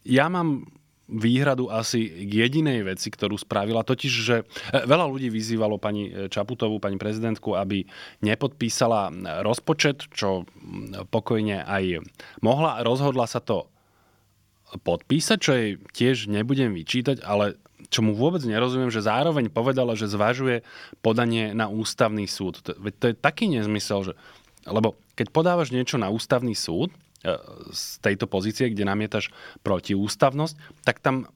ja mám výhradu asi k jedinej veci, ktorú spravila, totiž, že e, veľa ľudí vyzývalo pani e, Čaputovú, pani prezidentku, aby nepodpísala rozpočet, čo pokojne aj mohla. Rozhodla sa to podpísať, čo jej tiež nebudem vyčítať, ale čo mu vôbec nerozumiem, že zároveň povedala, že zvažuje podanie na ústavný súd. To, to je taký nezmysel, že... Lebo keď podávaš niečo na ústavný súd, z tejto pozície, kde namietaš protiústavnosť, tak tam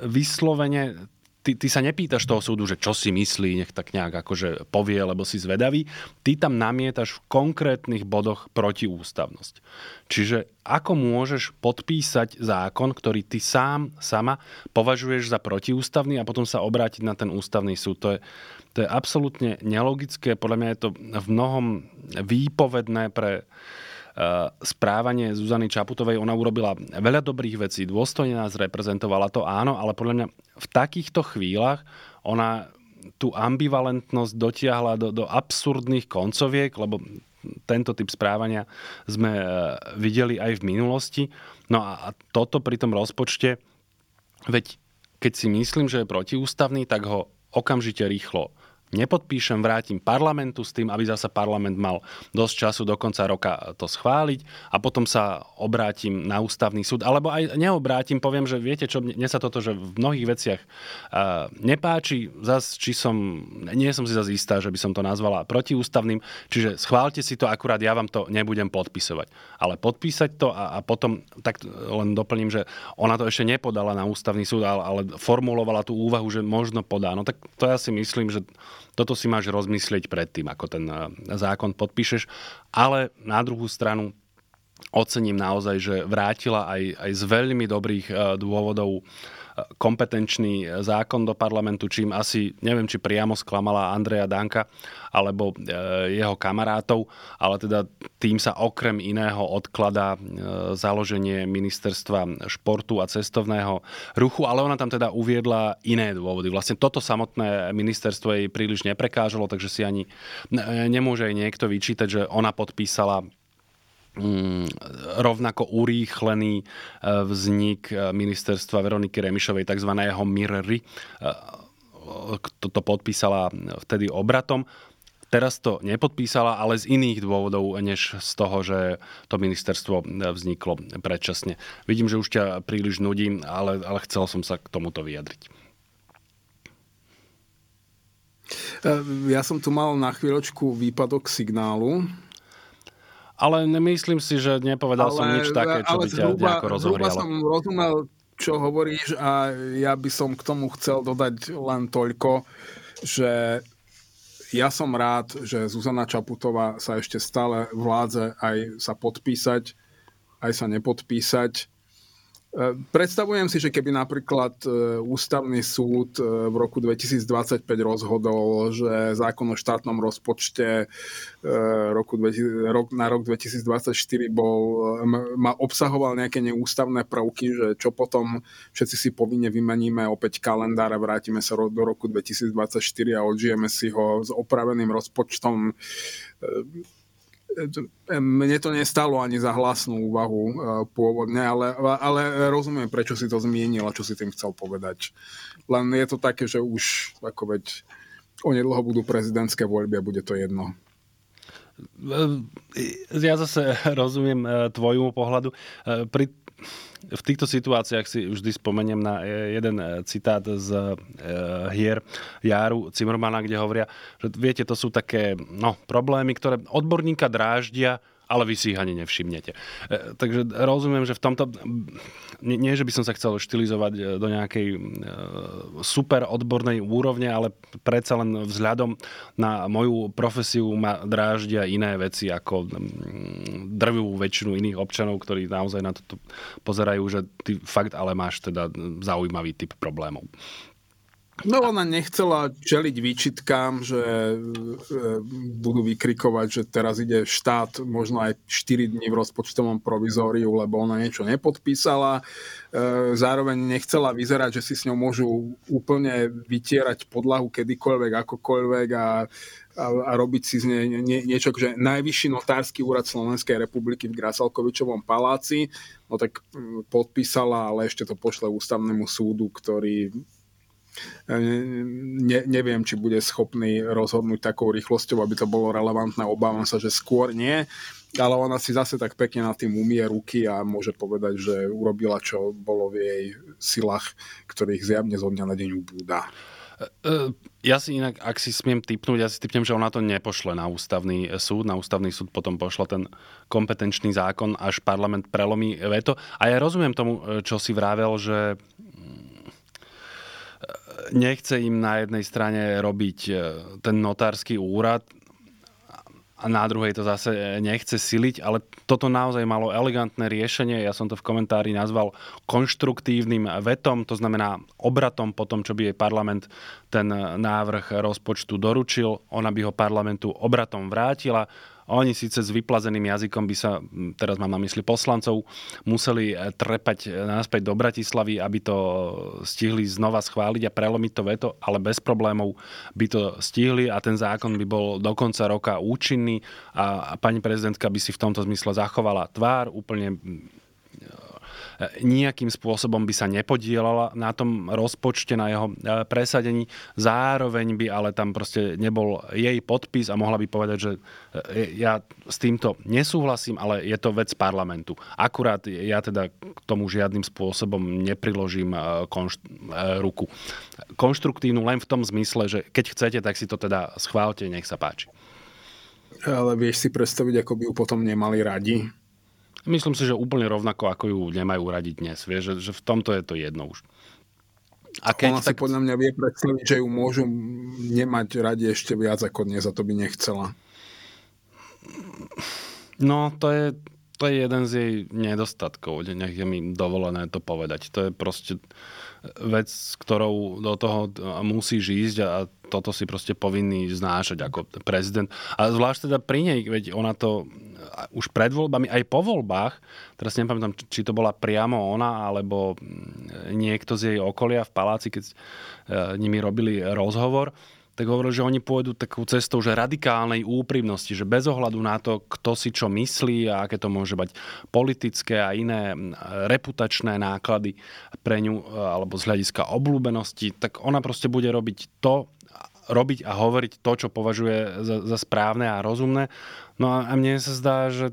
vyslovene ty, ty sa nepýtaš toho súdu, že čo si myslí, nech tak nejak akože povie, lebo si zvedavý. Ty tam namietaš v konkrétnych bodoch protiústavnosť. Čiže ako môžeš podpísať zákon, ktorý ty sám, sama považuješ za protiústavný a potom sa obrátiť na ten ústavný súd. To je, to je absolútne nelogické. Podľa mňa je to v mnohom výpovedné pre správanie Zuzany Čaputovej. Ona urobila veľa dobrých vecí, dôstojne nás reprezentovala to áno, ale podľa mňa v takýchto chvíľach ona tú ambivalentnosť dotiahla do, do absurdných koncoviek, lebo tento typ správania sme eh, videli aj v minulosti. No a toto pri tom rozpočte, veď keď si myslím, že je protiústavný, tak ho okamžite rýchlo nepodpíšem, vrátim parlamentu s tým, aby zasa parlament mal dosť času do konca roka to schváliť a potom sa obrátim na ústavný súd. Alebo aj neobrátim, poviem, že viete čo, mne sa toto, že v mnohých veciach uh, nepáči, zas, či som, nie som si zase istá, že by som to nazvala protiústavným, čiže schválte si to, akurát ja vám to nebudem podpisovať. Ale podpísať to a, a potom, tak len doplním, že ona to ešte nepodala na ústavný súd, ale, ale formulovala tú úvahu, že možno podá. No tak to ja si myslím, že toto si máš rozmyslieť predtým, ako ten eh, zákon podpíšeš. Ale na druhú stranu ocením naozaj, že vrátila aj, aj z veľmi dobrých eh, dôvodov kompetenčný zákon do parlamentu, čím asi, neviem, či priamo sklamala Andreja Danka alebo e, jeho kamarátov, ale teda tým sa okrem iného odkladá e, založenie ministerstva športu a cestovného ruchu, ale ona tam teda uviedla iné dôvody. Vlastne toto samotné ministerstvo jej príliš neprekážalo, takže si ani nemôže jej niekto vyčítať, že ona podpísala rovnako urýchlený e, vznik e, ministerstva Veroniky Remišovej, tzv. MIRRY. E, toto podpísala vtedy obratom. Teraz to nepodpísala, ale z iných dôvodov, než z toho, že to ministerstvo vzniklo predčasne. Vidím, že už ťa príliš nudím, ale, ale chcel som sa k tomuto vyjadriť. Ja som tu mal na chvíľočku výpadok signálu. Ale nemyslím si, že nepovedal ale, som nič také, čo by ťa zhruba, nejako rozohrialo. som rozumel, čo hovoríš a ja by som k tomu chcel dodať len toľko, že ja som rád, že Zuzana Čaputová sa ešte stále vládze aj sa podpísať, aj sa nepodpísať Predstavujem si, že keby napríklad e, ústavný súd e, v roku 2025 rozhodol, že zákon o štátnom rozpočte roku, na rok 2024 bol, ma obsahoval nejaké neústavné prvky, že čo potom všetci si povinne vymeníme opäť kalendár a vrátime sa do roku 2024 a odžijeme si ho s opraveným rozpočtom mne to nestalo ani za hlasnú úvahu e, pôvodne, ale, ale rozumiem, prečo si to zmienil a čo si tým chcel povedať. Len je to také, že už ako veď onedlho budú prezidentské voľby a bude to jedno. Ja zase [laughs] rozumiem e, tvojmu pohľadu. E, pri v týchto situáciách si vždy spomeniem na jeden eh, citát z eh, hier Járu Cimrmana, kde hovoria, že viete, to sú také no, problémy, ktoré odborníka dráždia, ale vy si ich ani nevšimnete. E, takže rozumiem, že v tomto, nie, že by som sa chcel štilizovať e, do nejakej e, super odbornej úrovne, ale predsa len vzhľadom na moju profesiu ma dráždia iné veci ako drvivú väčšinu iných občanov, ktorí naozaj na toto pozerajú, že ty fakt ale máš teda zaujímavý typ problémov. No ona nechcela čeliť výčitkám, že e, budú vykrikovať, že teraz ide štát možno aj 4 dní v rozpočtovom provizóriu, lebo ona niečo nepodpísala. E, zároveň nechcela vyzerať, že si s ňou môžu úplne vytierať podlahu kedykoľvek, akokoľvek a, a, a robiť si z nej nie, niečo, že najvyšší notársky úrad Slovenskej republiky v Grasalkovičovom paláci, no tak podpísala, ale ešte to pošle ústavnému súdu, ktorý ne, neviem, či bude schopný rozhodnúť takou rýchlosťou, aby to bolo relevantné. Obávam sa, že skôr nie. Ale ona si zase tak pekne na tým umie ruky a môže povedať, že urobila, čo bolo v jej silách, ktorých zjavne zo dňa na deň ubúda. E, e, ja si inak, ak si smiem typnúť, ja si typnem, že ona to nepošle na ústavný súd. Na ústavný súd potom pošla ten kompetenčný zákon, až parlament prelomí veto. A ja rozumiem tomu, e, čo si vravel, že nechce im na jednej strane robiť e, ten notársky úrad a na druhej to zase nechce siliť, ale toto naozaj malo elegantné riešenie. Ja som to v komentári nazval konštruktívnym vetom, to znamená obratom po tom, čo by jej parlament ten návrh rozpočtu doručil. Ona by ho parlamentu obratom vrátila oni síce s vyplazeným jazykom by sa, teraz mám na mysli poslancov, museli e, trepať e, náspäť do Bratislavy, aby to stihli znova schváliť a prelomiť to veto, ale bez problémov by to stihli a ten zákon by bol do konca roka účinný a pani prezidentka by si v tomto zmysle zachovala tvár úplne nejakým spôsobom by sa nepodielala na tom rozpočte, na jeho presadení. Zároveň by ale tam proste nebol jej podpis a mohla by povedať, že ja s týmto nesúhlasím, ale je to vec parlamentu. Akurát ja teda k tomu žiadnym spôsobom nepriložím konšt- ruku. Konštruktívnu len v tom zmysle, že keď chcete, tak si to teda schválte, nech sa páči. Ale vieš si predstaviť, ako by ju potom nemali radi? Myslím si, že úplne rovnako, ako ju nemajú radi dnes. Vieš, že, že v tomto je to jedno už. A keď Ona tak... si podľa mňa vie predstaviť, že ju môžu nemať radi ešte viac ako dnes a to by nechcela. No, to je, to je jeden z jej nedostatkov. Nech je mi dovolené to povedať. To je proste vec, ktorou do toho musíš ísť a toto si proste povinný znášať ako prezident. A zvlášť teda pri nej, veď ona to už pred voľbami, aj po voľbách, teraz nepamätám, či to bola priamo ona, alebo niekto z jej okolia v paláci, keď e, nimi robili rozhovor, tak hovoril, že oni pôjdu takou cestou, že radikálnej úprimnosti, že bez ohľadu na to, kto si čo myslí a aké to môže mať politické a iné reputačné náklady pre ňu alebo z hľadiska obľúbenosti, tak ona proste bude robiť to, robiť a hovoriť to, čo považuje za, za správne a rozumné. No a, a mne sa zdá, že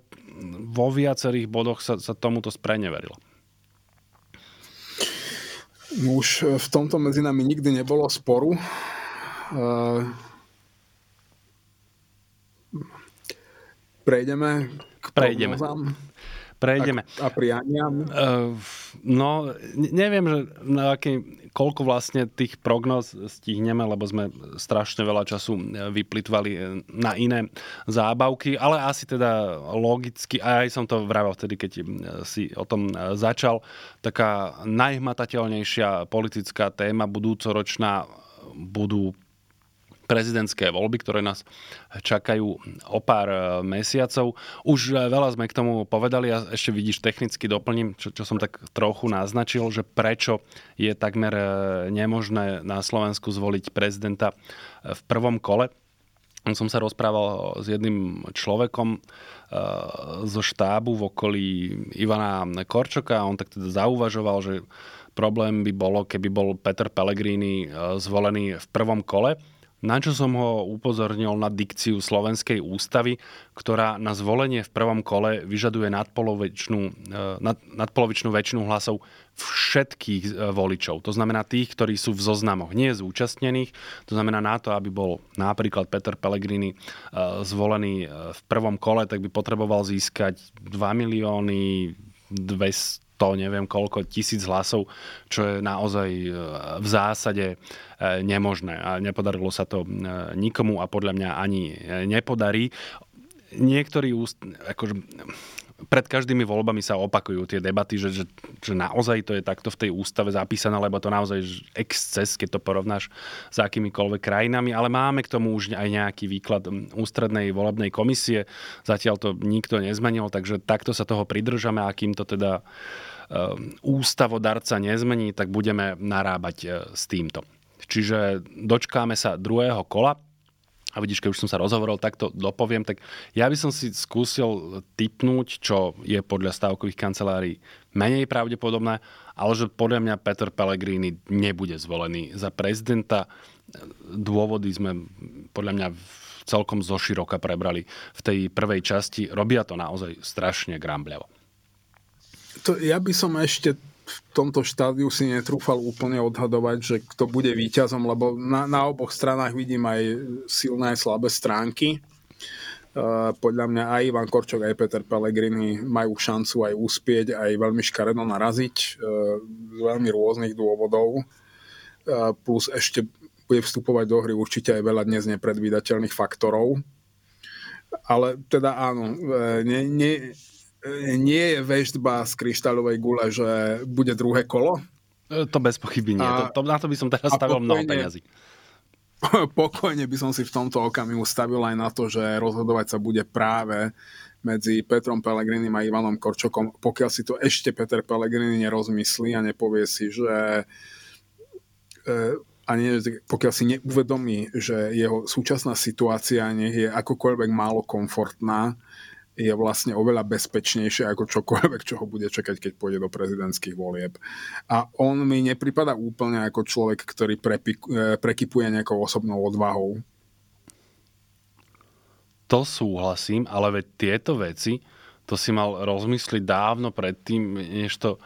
vo viacerých bodoch sa, sa tomuto spreneverilo. No už v tomto medzi nami nikdy nebolo sporu. Uh, prejdeme k prejdeme. Prejdeme. A, a prianiam? Uh, no, neviem, že na aký, koľko vlastne tých prognóz stihneme, lebo sme strašne veľa času vyplitvali na iné zábavky, ale asi teda logicky, a aj som to vravel vtedy, keď si o tom začal, taká najhmatateľnejšia politická téma budúcoročná budú prezidentské voľby, ktoré nás čakajú o pár e, mesiacov. Už e, veľa sme k tomu povedali a ešte vidíš, technicky doplním, čo, čo som tak trochu naznačil, že prečo je takmer e, nemožné na Slovensku zvoliť prezidenta v prvom kole. Som sa rozprával s jedným človekom zo štábu v okolí Ivana Korčoka a on tak teda zauvažoval, že problém by bolo, keby bol Peter Pellegrini zvolený v prvom kole na čo som ho upozornil na dikciu Slovenskej ústavy, ktorá na zvolenie v prvom kole vyžaduje nadpolovičnú, e, nad, nadpolovičnú väčšinu hlasov všetkých e, voličov. To znamená tých, ktorí sú v zoznamoch, nie zúčastnených. To znamená na to, aby bol napríklad Peter Pellegrini e, zvolený v prvom kole, tak by potreboval získať 2 milióny 200 100, neviem koľko tisíc hlasov, čo je naozaj e, v zásade e, nemožné. A nepodarilo sa to e, nikomu a podľa mňa ani nepodarí. Niektorí akože, pred každými voľbami sa opakujú tie debaty, že, že, že naozaj to je takto v tej ústave zapísané, lebo to naozaj exces, keď to porovnáš s akýmikoľvek krajinami, ale máme k tomu už aj nejaký výklad ústrednej volebnej komisie. Zatiaľ to nikto nezmenil, takže takto sa toho pridržame a kým to teda uh, ústavodarca nezmení, tak budeme narábať uh, s týmto. Čiže dočkáme sa druhého kola a vidíš, keď už som sa rozhovoril, tak to dopoviem, tak ja by som si skúsil typnúť, čo je podľa stavkových kancelárií menej pravdepodobné, ale že podľa mňa Peter Pellegrini nebude zvolený za prezidenta. Dôvody sme podľa mňa celkom zoširoka prebrali v tej prvej časti. Robia to naozaj strašne grambľavo. To ja by som ešte v tomto štádiu si netrúfal úplne odhadovať, že kto bude víťazom, lebo na, na oboch stranách vidím aj silné a slabé stránky. Uh, podľa mňa aj Ivan Korčok, aj Peter Pellegrini majú šancu aj uspieť, aj veľmi škaredo naraziť uh, z veľmi rôznych dôvodov. Uh, plus ešte bude vstupovať do hry určite aj veľa dnes nepredvídateľných faktorov. Ale teda áno, ne, ne, nie je veštba z kryštáľovej gule, že bude druhé kolo. E, to bez pochyby nie. A, to, to, na to by som teraz stavil mnoho peniazy. [laughs] Pokojne by som si v tomto okamihu stavil aj na to, že rozhodovať sa bude práve medzi Petrom Pelegrinim a Ivanom Korčokom, pokiaľ si to ešte Peter Pellegrini nerozmyslí a nepovie si, že e, a nie, pokiaľ si neuvedomí, že jeho súčasná situácia nech je akokoľvek málo komfortná, je vlastne oveľa bezpečnejšie ako čokoľvek, čo ho bude čakať, keď pôjde do prezidentských volieb. A on mi nepripada úplne ako človek, ktorý prepik- e, prekypuje nejakou osobnou odvahou. To súhlasím, ale veď tieto veci, to si mal rozmysliť dávno predtým, než to e,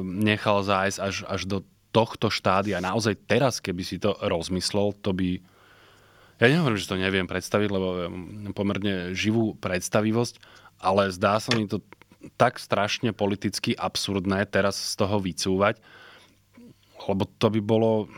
nechal zájsť až, až do tohto štádia. Naozaj teraz, keby si to rozmyslel, to by ja nehovorím, že to neviem predstaviť, lebo pomerne živú predstavivosť, ale zdá sa mi to tak strašne politicky absurdné teraz z toho vycúvať, lebo to by bolo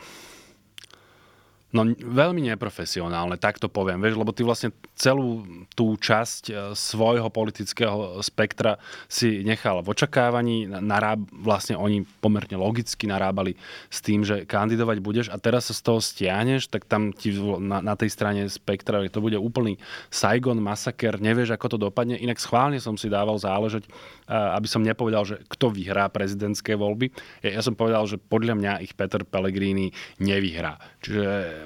No veľmi neprofesionálne, tak to poviem, vieš, lebo ty vlastne celú tú časť e, svojho politického spektra si nechal v očakávaní, naráb, vlastne oni pomerne logicky narábali s tým, že kandidovať budeš a teraz sa z toho stiahneš, tak tam ti na, na tej strane spektra to bude úplný Saigon masaker, nevieš, ako to dopadne. Inak schválne som si dával záležať, e, aby som nepovedal, že kto vyhrá prezidentské voľby. Ja, ja som povedal, že podľa mňa ich Peter Pellegrini nevyhrá. Čiže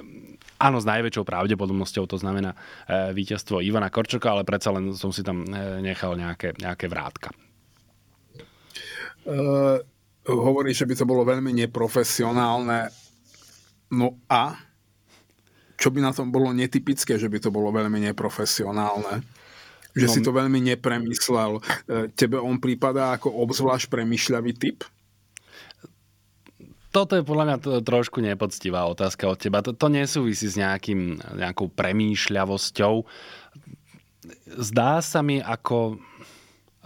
áno, s najväčšou pravdepodobnosťou to znamená e, víťazstvo Ivana Korčoka, ale predsa len som si tam e, nechal nejaké, nejaké vrátka. Uh, hovorí, že by to bolo veľmi neprofesionálne. No a čo by na tom bolo netypické, že by to bolo veľmi neprofesionálne? Že no, si to veľmi nepremyslel. Tebe on prípada ako obzvlášť premyšľavý typ? Toto je podľa mňa trošku nepoctivá otázka od teba. To, to nesúvisí s nejakým, nejakou premýšľavosťou. Zdá sa mi ako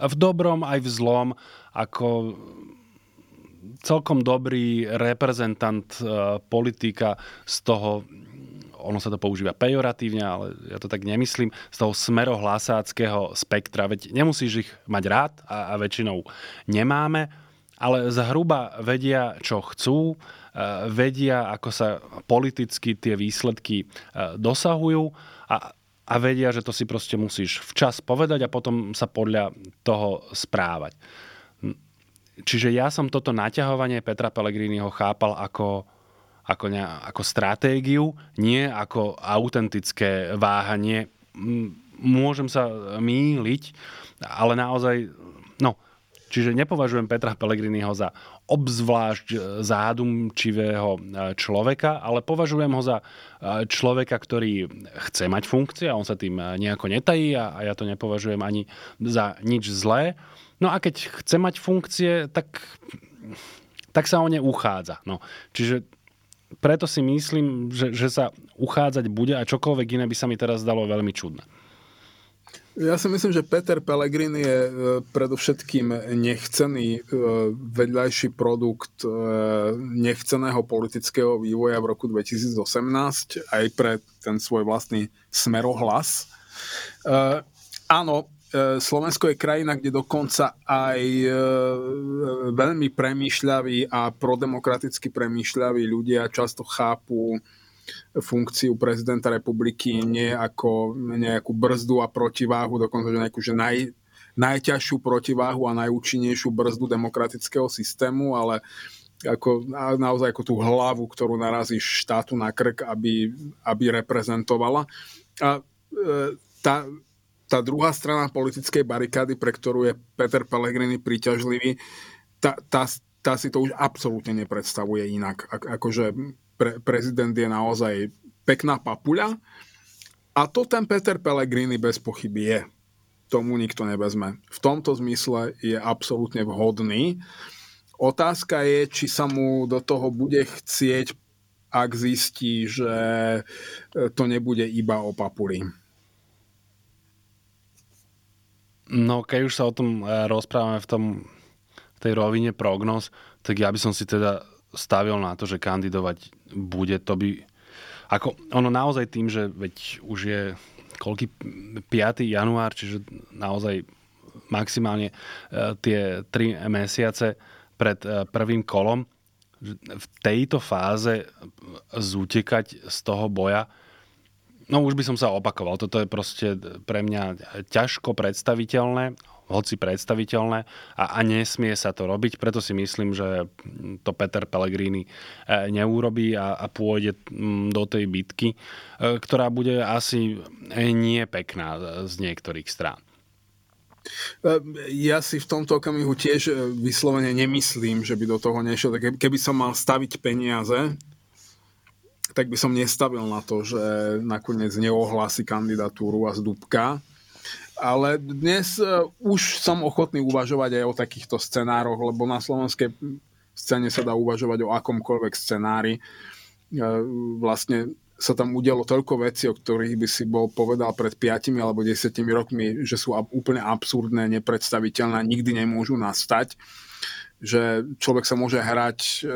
v dobrom aj v zlom, ako celkom dobrý reprezentant uh, politika z toho ono sa to používa pejoratívne, ale ja to tak nemyslím, z toho smerohlasáckého spektra. Veď nemusíš ich mať rád a, a väčšinou nemáme, ale zhruba vedia, čo chcú, e, vedia, ako sa politicky tie výsledky e, dosahujú a, a vedia, že to si proste musíš včas povedať a potom sa podľa toho správať. Čiže ja som toto naťahovanie Petra Pellegriniho chápal ako, ako, ne, ako stratégiu, nie ako autentické váhanie. Môžem sa mýliť, ale naozaj, no, Čiže nepovažujem Petra Pellegriniho za obzvlášť e, zádumčivého e, človeka, ale považujem ho za e, človeka, ktorý chce mať funkcie a on sa tým nejako netají a ja to nepovažujem ani za nič zlé. No a keď chce mať funkcie, tak, tak sa o ne uchádza. No. Čiže preto si myslím, že, že sa uchádzať bude a čokoľvek iné by sa mi teraz zdalo veľmi čudné. Ja si myslím, že Peter Pellegrini je e, predovšetkým nechcený e, vedľajší produkt e, nechceného politického vývoja v roku 2018 aj pre ten svoj vlastný smerohlas. Áno, Slovensko je krajina, kde dokonca aj veľmi premýšľaví a prodemokraticky premýšľaví ľudia často chápu funkciu prezidenta republiky nie ako nejakú brzdu a protiváhu, dokonca že nejakú že naj, najťažšiu protiváhu a najúčinnejšiu brzdu demokratického systému, ale ako, naozaj ako tú hlavu, ktorú narazí štátu na krk, aby, aby reprezentovala. A e, tá, tá druhá strana politickej barikády, pre ktorú je Peter Pellegrini príťažlivý, tá, tá, tá si to už absolútne nepredstavuje inak. Akože pre, prezident je naozaj pekná papuľa a to ten Peter Pellegrini bez pochyby je. Tomu nikto nevezme. V tomto zmysle je absolútne vhodný. Otázka je, či sa mu do toho bude chcieť, ak zistí, že to nebude iba o papuli. No, keď už sa o tom eh, rozprávame v, tom, v tej rovine prognoz, tak ja by som si teda stavil na to, že kandidovať bude, to by... Ako ono naozaj tým, že veď už je koľký 5. január, čiže naozaj maximálne e, tie 3 mesiace pred e, prvým kolom, v tejto fáze zútekať z toho boja, no už by som sa opakoval, toto je proste pre mňa ťažko predstaviteľné hoci predstaviteľné a, a nesmie sa to robiť. Preto si myslím, že to Peter Pellegrini e, neurobí a, a pôjde do tej bitky, e, ktorá bude asi nie pekná z niektorých strán. Ja si v tomto okamihu tiež vyslovene nemyslím, že by do toho nešiel. Keby som mal staviť peniaze, tak by som nestavil na to, že nakoniec neohlási kandidatúru a zdúbka. Ale dnes už som ochotný uvažovať aj o takýchto scenároch, lebo na slovenskej scéne sa dá uvažovať o akomkoľvek scenári. Vlastne sa tam udialo toľko vecí, o ktorých by si bol povedal pred 5 alebo 10 rokmi, že sú úplne absurdné, nepredstaviteľné, nikdy nemôžu nastať, že človek sa môže hrať e,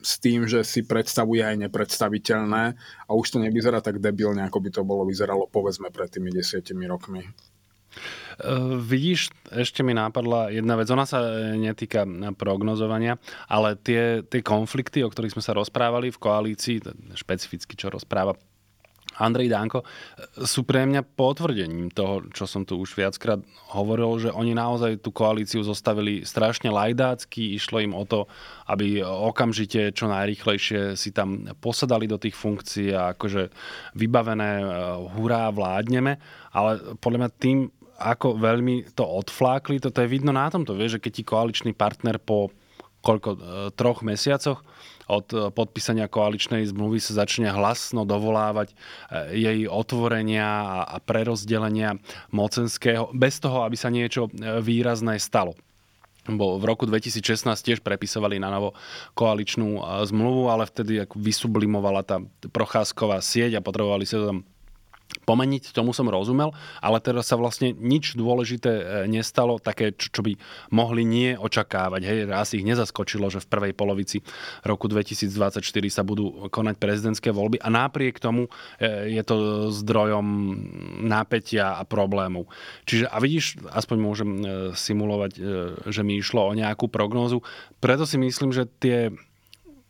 s tým, že si predstavuje aj nepredstaviteľné a už to nevyzerá tak debilne, ako by to bolo vyzeralo povedzme pred tými desiatimi rokmi. Uh, vidíš, ešte mi nápadla jedna vec, ona sa netýka prognozovania, ale tie, tie konflikty, o ktorých sme sa rozprávali v koalícii, špecificky čo rozpráva Andrej Danko, sú pre mňa potvrdením toho, čo som tu už viackrát hovoril, že oni naozaj tú koalíciu zostavili strašne lajdácky, išlo im o to, aby okamžite čo najrychlejšie si tam posadali do tých funkcií a akože vybavené eh, hurá vládneme, ale podľa mňa tým ako veľmi to odflákli, toto je vidno na tomto, vieš, že keď ti koaličný partner po koľko, eh, troch mesiacoch od eh, podpísania koaličnej zmluvy sa začne hlasno dovolávať eh, jej otvorenia a prerozdelenia mocenského, bez toho, aby sa niečo eh, výrazné stalo. Bo v roku 2016 tiež prepisovali na novo koaličnú zmluvu, ale vtedy vysublimovala tá procházková sieť a potrebovali sa tam pomeniť, tomu som rozumel, ale teraz sa vlastne nič dôležité e, nestalo, také, čo, čo by mohli nie očakávať. Hej, raz ich nezaskočilo, že v prvej polovici roku 2024 sa budú konať prezidentské voľby a napriek tomu e, je to zdrojom nápetia a problémov. Čiže a vidíš, aspoň môžem e, simulovať, že mi išlo o nejakú prognózu. Preto si myslím, že tie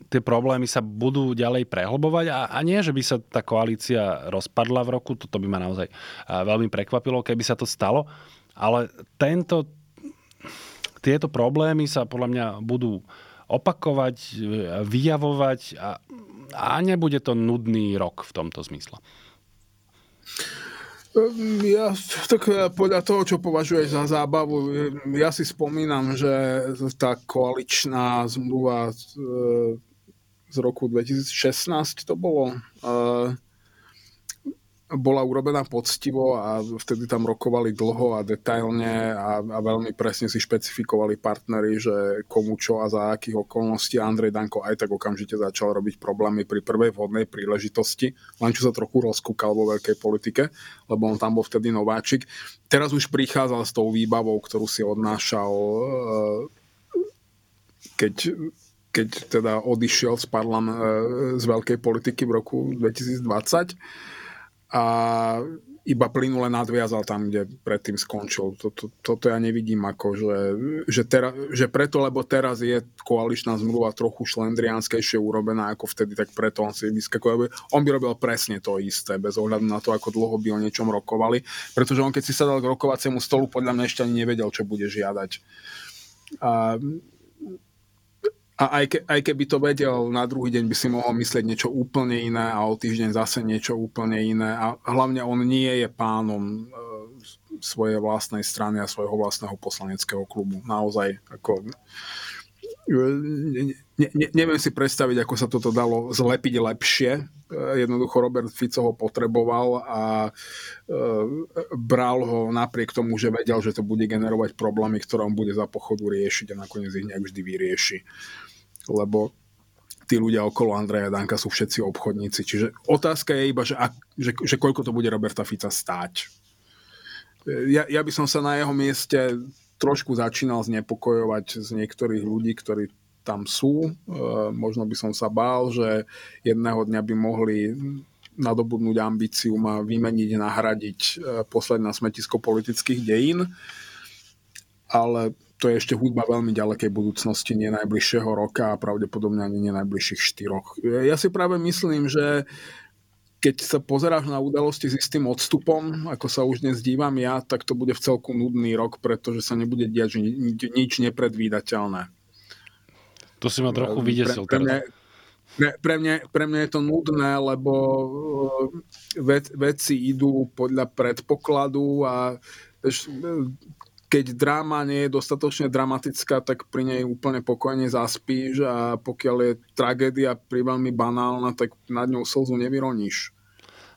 tie problémy sa budú ďalej prehlbovať a, a nie, že by sa tá koalícia rozpadla v roku, toto by ma naozaj veľmi prekvapilo, keby sa to stalo, ale tento, tieto problémy sa podľa mňa budú opakovať, vyjavovať a, a nebude to nudný rok v tomto zmysle. Ja, tak podľa toho, čo považuješ za zábavu, ja si spomínam, že tá koaličná zmluva z roku 2016 to bolo. bola urobená poctivo a vtedy tam rokovali dlho a detailne a, a veľmi presne si špecifikovali partnery, že komu čo a za akých okolností. Andrej Danko aj tak okamžite začal robiť problémy pri prvej vhodnej príležitosti, len čo sa trochu rozkúkal vo veľkej politike, lebo on tam bol vtedy nováčik. Teraz už prichádzal s tou výbavou, ktorú si odnášal keď keď teda odišiel z, parlam, e, z veľkej politiky v roku 2020 a iba plynule nadviazal tam, kde predtým skončil. Toto, toto ja nevidím ako, že, že, tera, že preto, lebo teraz je koaličná zmluva trochu šlendriánskejšie urobená ako vtedy, tak preto on si vyskakuje. On by robil presne to isté, bez ohľadu na to, ako dlho by o niečom rokovali, pretože on keď si sadal k rokovaciemu stolu, podľa mňa ešte ani nevedel, čo bude žiadať. A a aj, ke, aj keby to vedel, na druhý deň by si mohol myslieť niečo úplne iné a o týždeň zase niečo úplne iné. A hlavne on nie je pánom e, svojej vlastnej strany a svojho vlastného poslaneckého klubu. Naozaj, ako... E, ne, ne, neviem si predstaviť, ako sa toto dalo zlepiť lepšie. E, jednoducho Robert Fico ho potreboval a e, bral ho napriek tomu, že vedel, že to bude generovať problémy, ktoré on bude za pochodu riešiť a nakoniec ich nejak vždy vyrieši lebo tí ľudia okolo Andreja Danka sú všetci obchodníci. Čiže otázka je iba, že, ak, že, že koľko to bude Roberta Fica stáť. Ja, ja by som sa na jeho mieste trošku začínal znepokojovať z niektorých ľudí, ktorí tam sú. E, možno by som sa bál, že jedného dňa by mohli nadobudnúť ambíciu ma vymeniť, nahradiť, e, posledná na smetisko politických dejín. Ale to je ešte hudba veľmi ďalekej budúcnosti, nie najbližšieho roka a pravdepodobne ani nie najbližších štyroch. Ja si práve myslím, že keď sa pozeráš na udalosti s istým odstupom, ako sa už dnes dívam ja, tak to bude v celku nudný rok, pretože sa nebude diať nič nepredvídateľné. To si ma trochu vydesil pre, pre mňa, pre, pre, mňa, pre mňa je to nudné, lebo vec, veci idú podľa predpokladu a keď dráma nie je dostatočne dramatická, tak pri nej úplne pokojne zaspíš a pokiaľ je tragédia pri veľmi banálna, tak nad ňou slzu nevyroníš.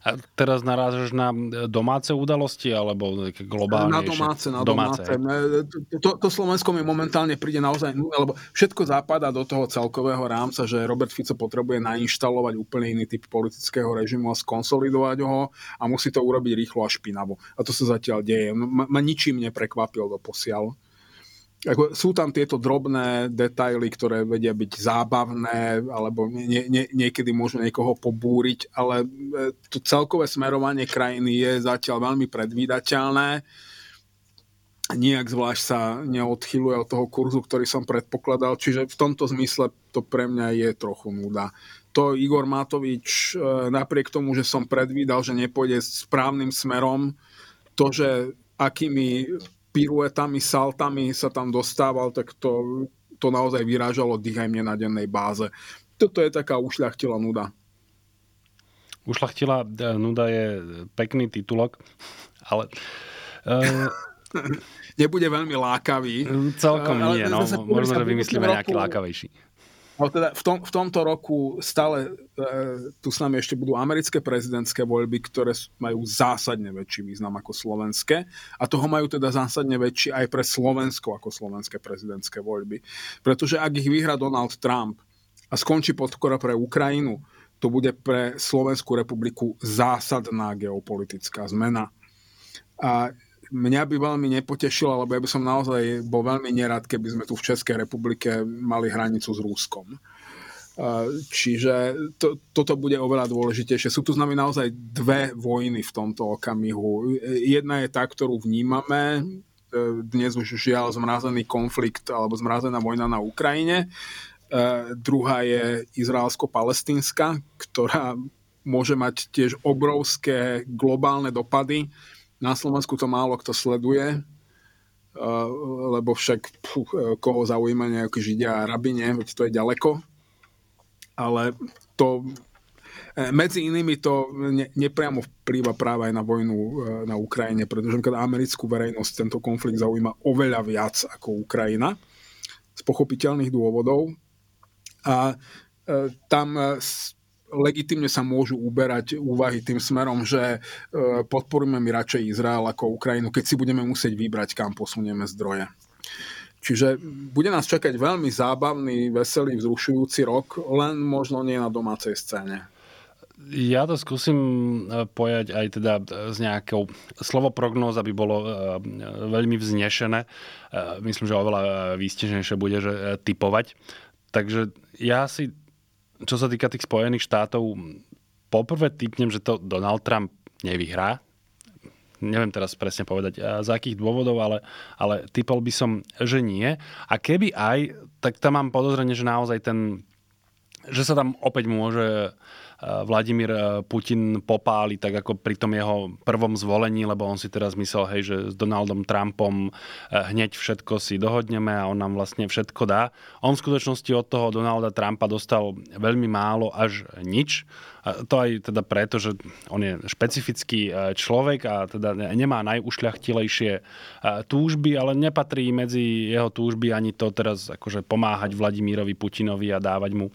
A teraz narážaš na domáce udalosti alebo globálne? Na domáce, na domáce. domáce. To, to Slovensko mi momentálne príde naozaj, lebo všetko západa do toho celkového rámca, že Robert Fico potrebuje nainštalovať úplne iný typ politického režimu a skonsolidovať ho a musí to urobiť rýchlo a špinavo. A to sa zatiaľ deje. Ma, ma ničím neprekvapil do posiaľ ako, sú tam tieto drobné detaily, ktoré vedia byť zábavné, alebo nie, nie, niekedy môžu niekoho pobúriť, ale e, to celkové smerovanie krajiny je zatiaľ veľmi predvídateľné. Nijak zvlášť sa neodchyluje od toho kurzu, ktorý som predpokladal, čiže v tomto zmysle to pre mňa je trochu nuda. To Igor Matovič, e, napriek tomu, že som predvídal, že nepôjde správnym smerom, to, že akými piruetami, saltami sa tam dostával, tak to, to naozaj vyrážalo dých aj mne na dennej báze. Toto je taká ušľachtila nuda. Ušľachtila e, nuda je pekný titulok, ale... Uh... [laughs] Nebude veľmi lákavý. Celkom nie, no. Možno, že vymyslíme nejaký lákavejší. Ale teda v, tom, v tomto roku stále e, tu s nami ešte budú americké prezidentské voľby, ktoré majú zásadne väčší význam ako slovenské a toho majú teda zásadne väčší aj pre Slovensko ako slovenské prezidentské voľby. Pretože ak ich vyhra Donald Trump a skončí podpora pre Ukrajinu, to bude pre Slovenskú republiku zásadná geopolitická zmena. A mňa by veľmi nepotešilo, lebo ja by som naozaj bol veľmi nerad, keby sme tu v Českej republike mali hranicu s Rúskom. Čiže to, toto bude oveľa dôležitejšie. Sú tu s nami naozaj dve vojny v tomto okamihu. Jedna je tá, ktorú vnímame, dnes už žiaľ zmrazený konflikt alebo zmrazená vojna na Ukrajine. Druhá je izraelsko-palestínska, ktorá môže mať tiež obrovské globálne dopady na Slovensku to málo kto sleduje, uh, lebo však puh, koho zaujíma nejaký Židia a rabine, veď to je ďaleko. Ale to eh, medzi inými to ne, nepriamo vplýva práve aj na vojnu na Ukrajine, pretože americkú verejnosť tento konflikt zaujíma oveľa viac ako Ukrajina z pochopiteľných dôvodov. A tam legitimne sa môžu uberať úvahy tým smerom, že e, podporujeme my radšej Izrael ako Ukrajinu, keď si budeme musieť vybrať, kam posunieme zdroje. Čiže bude nás čakať veľmi zábavný, veselý, vzrušujúci rok, len možno nie na domácej scéne. Ja to skúsim e, pojať aj teda s nejakou slovo prognóza by bolo e, veľmi vznešené. Myslím, že oveľa výstežnejšie bude, že typovať. Takže ja si čo sa týka tých Spojených štátov, poprvé typnem, že to Donald Trump nevyhrá. Neviem teraz presne povedať, z akých dôvodov, ale, ale typol by som, že nie. A keby aj, tak tam mám podozrenie, že naozaj ten že sa tam opäť môže Vladimír eh, Putin popáli, tak ako pri tom jeho prvom zvolení, lebo on si teraz myslel, hej, že s Donaldom Trumpom eh, hneď všetko si dohodneme a on nám vlastne všetko dá. On v skutočnosti od toho Donalda Trumpa dostal veľmi málo až nič to aj teda preto, že on je špecifický e, človek a teda nemá najušľachtilejšie túžby, ale nepatrí medzi jeho túžby ani to teraz akože pomáhať Vladimírovi Putinovi a dávať mu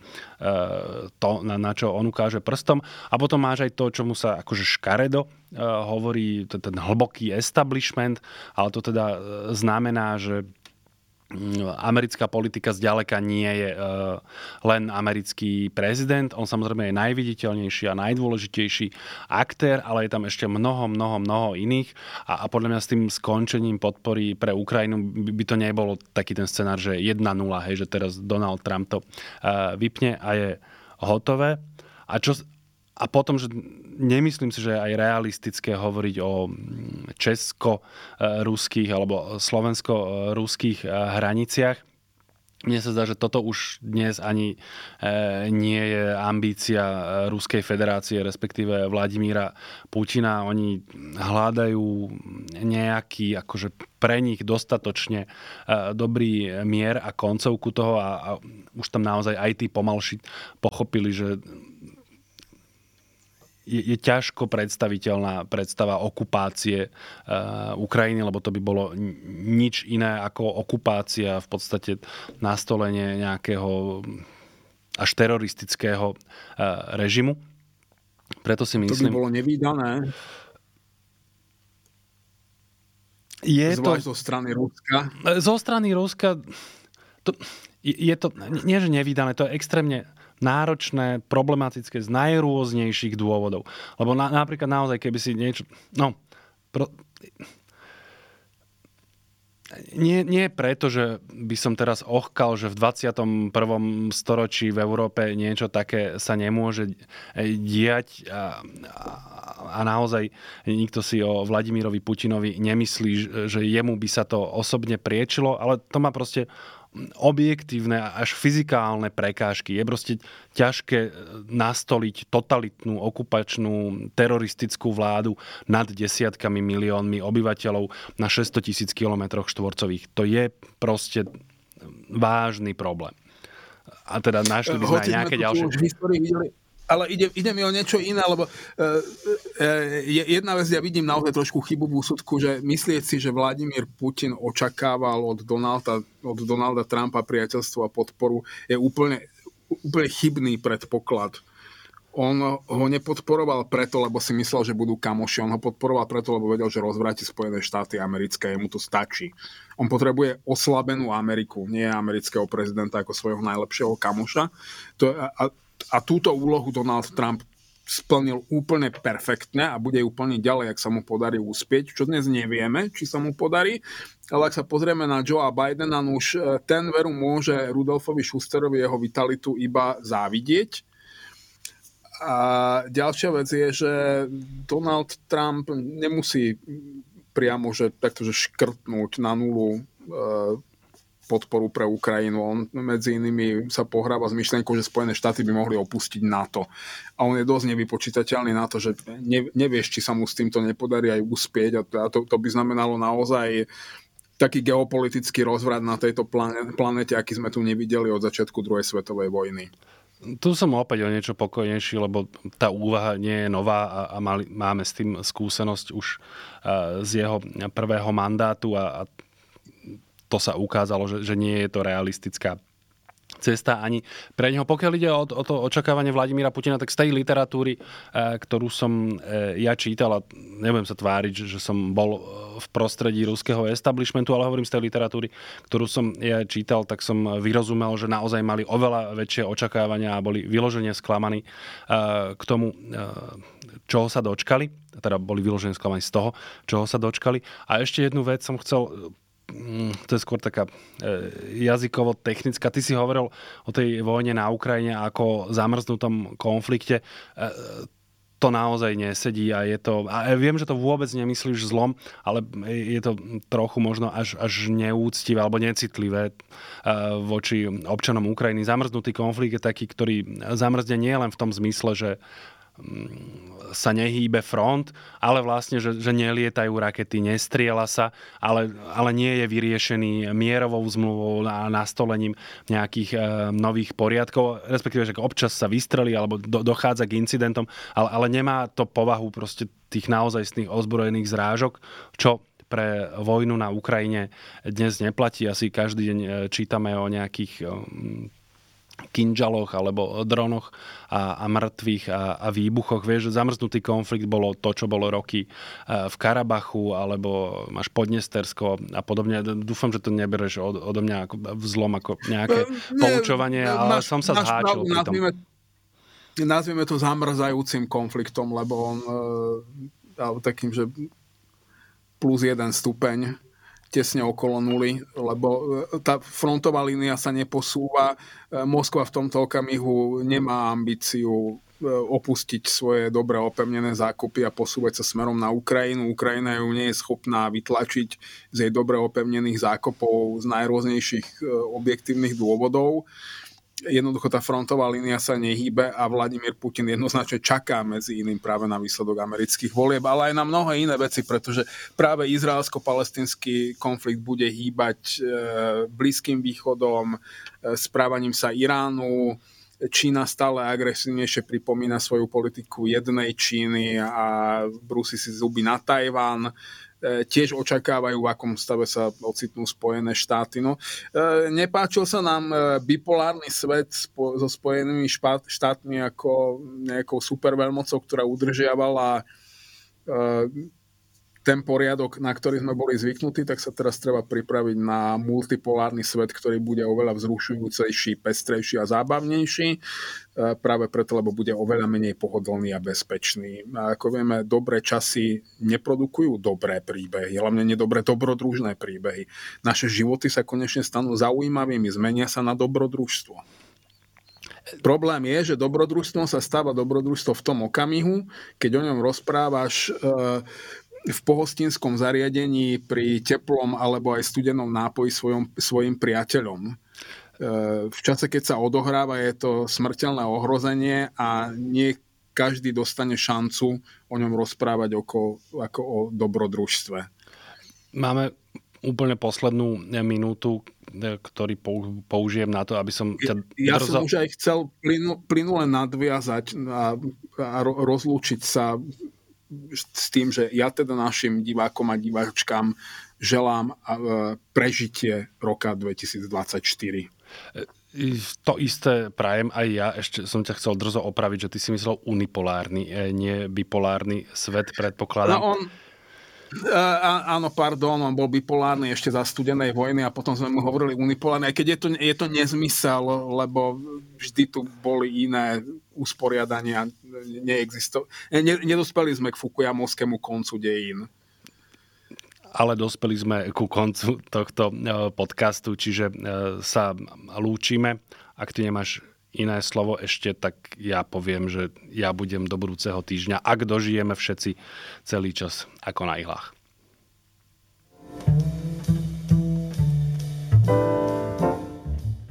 to, na čo on ukáže prstom. A potom máš aj to, čo mu sa akože škaredo hovorí, ten hlboký establishment, ale to teda znamená, že americká politika zďaleka nie je e, len americký prezident. On samozrejme je najviditeľnejší a najdôležitejší aktér, ale je tam ešte mnoho, mnoho, mnoho iných. A, a podľa mňa s tým skončením podpory pre Ukrajinu by, to nebolo taký ten scenár, že 1-0, hej, že teraz Donald Trump to vypne a je hotové. A čo, a potom, že nemyslím si, že je aj realistické hovoriť o česko-ruských alebo slovensko-ruských eh, hraniciach. Mne sa zdá, že toto už dnes ani eh, nie je ambícia eh, Ruskej federácie, respektíve Vladimíra Putina. Oni hľadajú nejaký akože pre nich dostatočne dobrý mier a koncovku toho a, a už tam naozaj aj tí pomalší pochopili, že je, je ťažko predstaviteľná predstava okupácie uh, Ukrajiny, lebo to by bolo nič iné ako okupácia, v podstate nastolenie nejakého až teroristického uh, režimu. Preto si myslím... To by bolo nevýdané. Je Zvlášť to... zo strany Ruska. Zo strany Ruska to, je to, nie že nevydané, to je extrémne náročné, problematické z najrôznejších dôvodov. Lebo na, napríklad naozaj, keby si niečo... No, pro, nie, nie preto, že by som teraz ochkal, že v 21. storočí v Európe niečo také sa nemôže diať a, a naozaj nikto si o Vladimirovi Putinovi nemyslí, že jemu by sa to osobne priečilo, ale to má proste objektívne až fyzikálne prekážky. Je proste ťažké e, nastoliť totalitnú, okupačnú, teroristickú vládu nad desiatkami miliónmi obyvateľov na 600 tisíc kilometroch štvorcových. To je proste vážny problém. A teda našli by sme aj nejaké ďalšie... videli ale ide, ide mi o niečo iné, lebo uh, uh, jedna vec, ja vidím naozaj trošku chybu v úsudku, že myslieť si, že Vladimír Putin očakával od Donalda, od Donalda Trumpa priateľstvo a podporu, je úplne, úplne chybný predpoklad. On ho nepodporoval preto, lebo si myslel, že budú kamoši. On ho podporoval preto, lebo vedel, že rozvráti Spojené štáty americké, jemu to stačí. On potrebuje oslabenú Ameriku, nie amerického prezidenta ako svojho najlepšieho kamoša. To, a, a túto úlohu Donald Trump splnil úplne perfektne a bude plniť ďalej, ak sa mu podarí úspieť, čo dnes nevieme, či sa mu podarí, ale ak sa pozrieme na Joea Bidena, no už e, ten veru môže Rudolfovi Schusterovi jeho vitalitu iba závidieť. A ďalšia vec je, že Donald Trump nemusí priamo že takto, že škrtnúť na nulu e, podporu pre Ukrajinu. On medzi inými sa pohráva s myšlienkou, že Spojené štáty by mohli opustiť NATO. A on je dosť nevypočítateľný na to, že ne, nevieš, či sa mu s týmto nepodarí aj uspieť. A to, to by znamenalo naozaj taký geopolitický rozvrat na tejto planete, aký sme tu nevideli od začiatku druhej svetovej vojny. Tu som opäť o niečo pokojnejší, lebo tá úvaha nie je nová a, a mali, máme s tým skúsenosť už uh, z jeho prvého mandátu a, a to sa ukázalo, že, že nie je to realistická cesta ani pre neho. Pokiaľ ide o, o to očakávanie Vladimíra Putina, tak z tej literatúry, e, ktorú som e, ja čítal, a nebudem sa tváriť, že, som bol v prostredí ruského establishmentu, ale hovorím z tej literatúry, ktorú som ja čítal, tak som vyrozumel, že naozaj mali oveľa väčšie očakávania a boli vyložene sklamaní e, k tomu, čoho sa dočkali. Teda boli vyložene sklamaní z toho, čoho sa dočkali. A ešte jednu vec som chcel to je skôr taká e, jazykovo-technická. Ty si hovoril o tej vojne na Ukrajine ako zamrznutom konflikte. E, to naozaj nesedí a je to... A viem, že to vôbec nemyslíš zlom, ale je to trochu možno až, až neúctivé alebo necitlivé e, voči občanom Ukrajiny. Zamrznutý konflikt je taký, ktorý zamrzne nie len v tom zmysle, že sa nehýbe front, ale vlastne, že, že nelietajú rakety, nestriela sa, ale, ale nie je vyriešený mierovou zmluvou a nastolením nejakých e, nových poriadkov, respektíve, že občas sa vystrelí alebo do, dochádza k incidentom, ale, ale nemá to povahu proste tých naozajstných ozbrojených zrážok, čo pre vojnu na Ukrajine dnes neplatí. Asi každý deň e, čítame o nejakých e, kinžaloch alebo dronoch a, a mŕtvych a, a výbuchoch. Vieš, že zamrznutý konflikt bolo to, čo bolo roky e, v Karabachu alebo máš Podnestersko a podobne. Dúfam, že to nebereš od, odo mňa ako vzlom, ako nejaké ne, poučovanie, ale náš, som sa zháčil pri tom. Nazvime, nazvime to zamrzajúcim konfliktom, lebo on e, takým, že plus jeden stupeň tesne okolo nuly, lebo e, tá frontová línia sa neposúva. E, Moskva v tomto okamihu nemá ambíciu e, opustiť svoje dobre opevnené zákupy a posúvať sa smerom na Ukrajinu. Ukrajina ju nie je schopná vytlačiť z jej dobre opevnených zákopov z najrôznejších objektívnych dôvodov jednoducho tá frontová línia sa nehýbe a Vladimír Putin jednoznačne čaká medzi iným práve na výsledok amerických volieb, ale aj na mnohé iné veci, pretože práve izraelsko-palestinský konflikt bude hýbať e, východom, e, správaním sa Iránu, Čína stále agresívnejšie pripomína svoju politiku jednej Číny a brúsi si zuby na Tajván. E, tiež očakávajú, v akom stave sa ocitnú Spojené štáty. No, e, nepáčil sa nám e, bipolárny svet so Spojenými štátmi ako nejakou superveľmocou, ktorá udržiavala ten poriadok, na ktorý sme boli zvyknutí, tak sa teraz treba pripraviť na multipolárny svet, ktorý bude oveľa vzrušujúcejší, pestrejší a zábavnejší, e, práve preto, lebo bude oveľa menej pohodlný a bezpečný. A ako vieme, dobré časy neprodukujú dobré príbehy, hlavne nedobré dobrodružné príbehy. Naše životy sa konečne stanú zaujímavými, zmenia sa na dobrodružstvo. Problém je, že dobrodružstvo sa stáva dobrodružstvo v tom okamihu, keď o ňom rozprávaš e, v pohostinskom zariadení pri teplom alebo aj studenom nápoji svojom, svojim priateľom. E, v čase, keď sa odohráva, je to smrteľné ohrozenie a nie každý dostane šancu o ňom rozprávať ako, ako o dobrodružstve. Máme úplne poslednú minútu, e, ktorý použijem na to, aby som... Ťa ja drzo... som už aj chcel plynule nadviazať a, a rozlúčiť sa s tým, že ja teda našim divákom a diváčkám želám prežitie roka 2024. To isté prajem aj ja. Ešte som ťa chcel drzo opraviť, že ty si myslel unipolárny, e, nie bipolárny svet, predpokladám. No on, Uh, áno, pardon, on bol bipolárny ešte za studenej vojny a potom sme mu hovorili unipolárny, aj keď je to, je to nezmysel, lebo vždy tu boli iné usporiadania, neexisto- ne, nedospeli sme k Fukuyamovskému koncu dejín. Ale dospeli sme ku koncu tohto e, podcastu, čiže e, sa lúčime. Ak ty nemáš iné slovo ešte, tak ja poviem, že ja budem do budúceho týždňa, ak dožijeme všetci celý čas ako na ihlách. thank you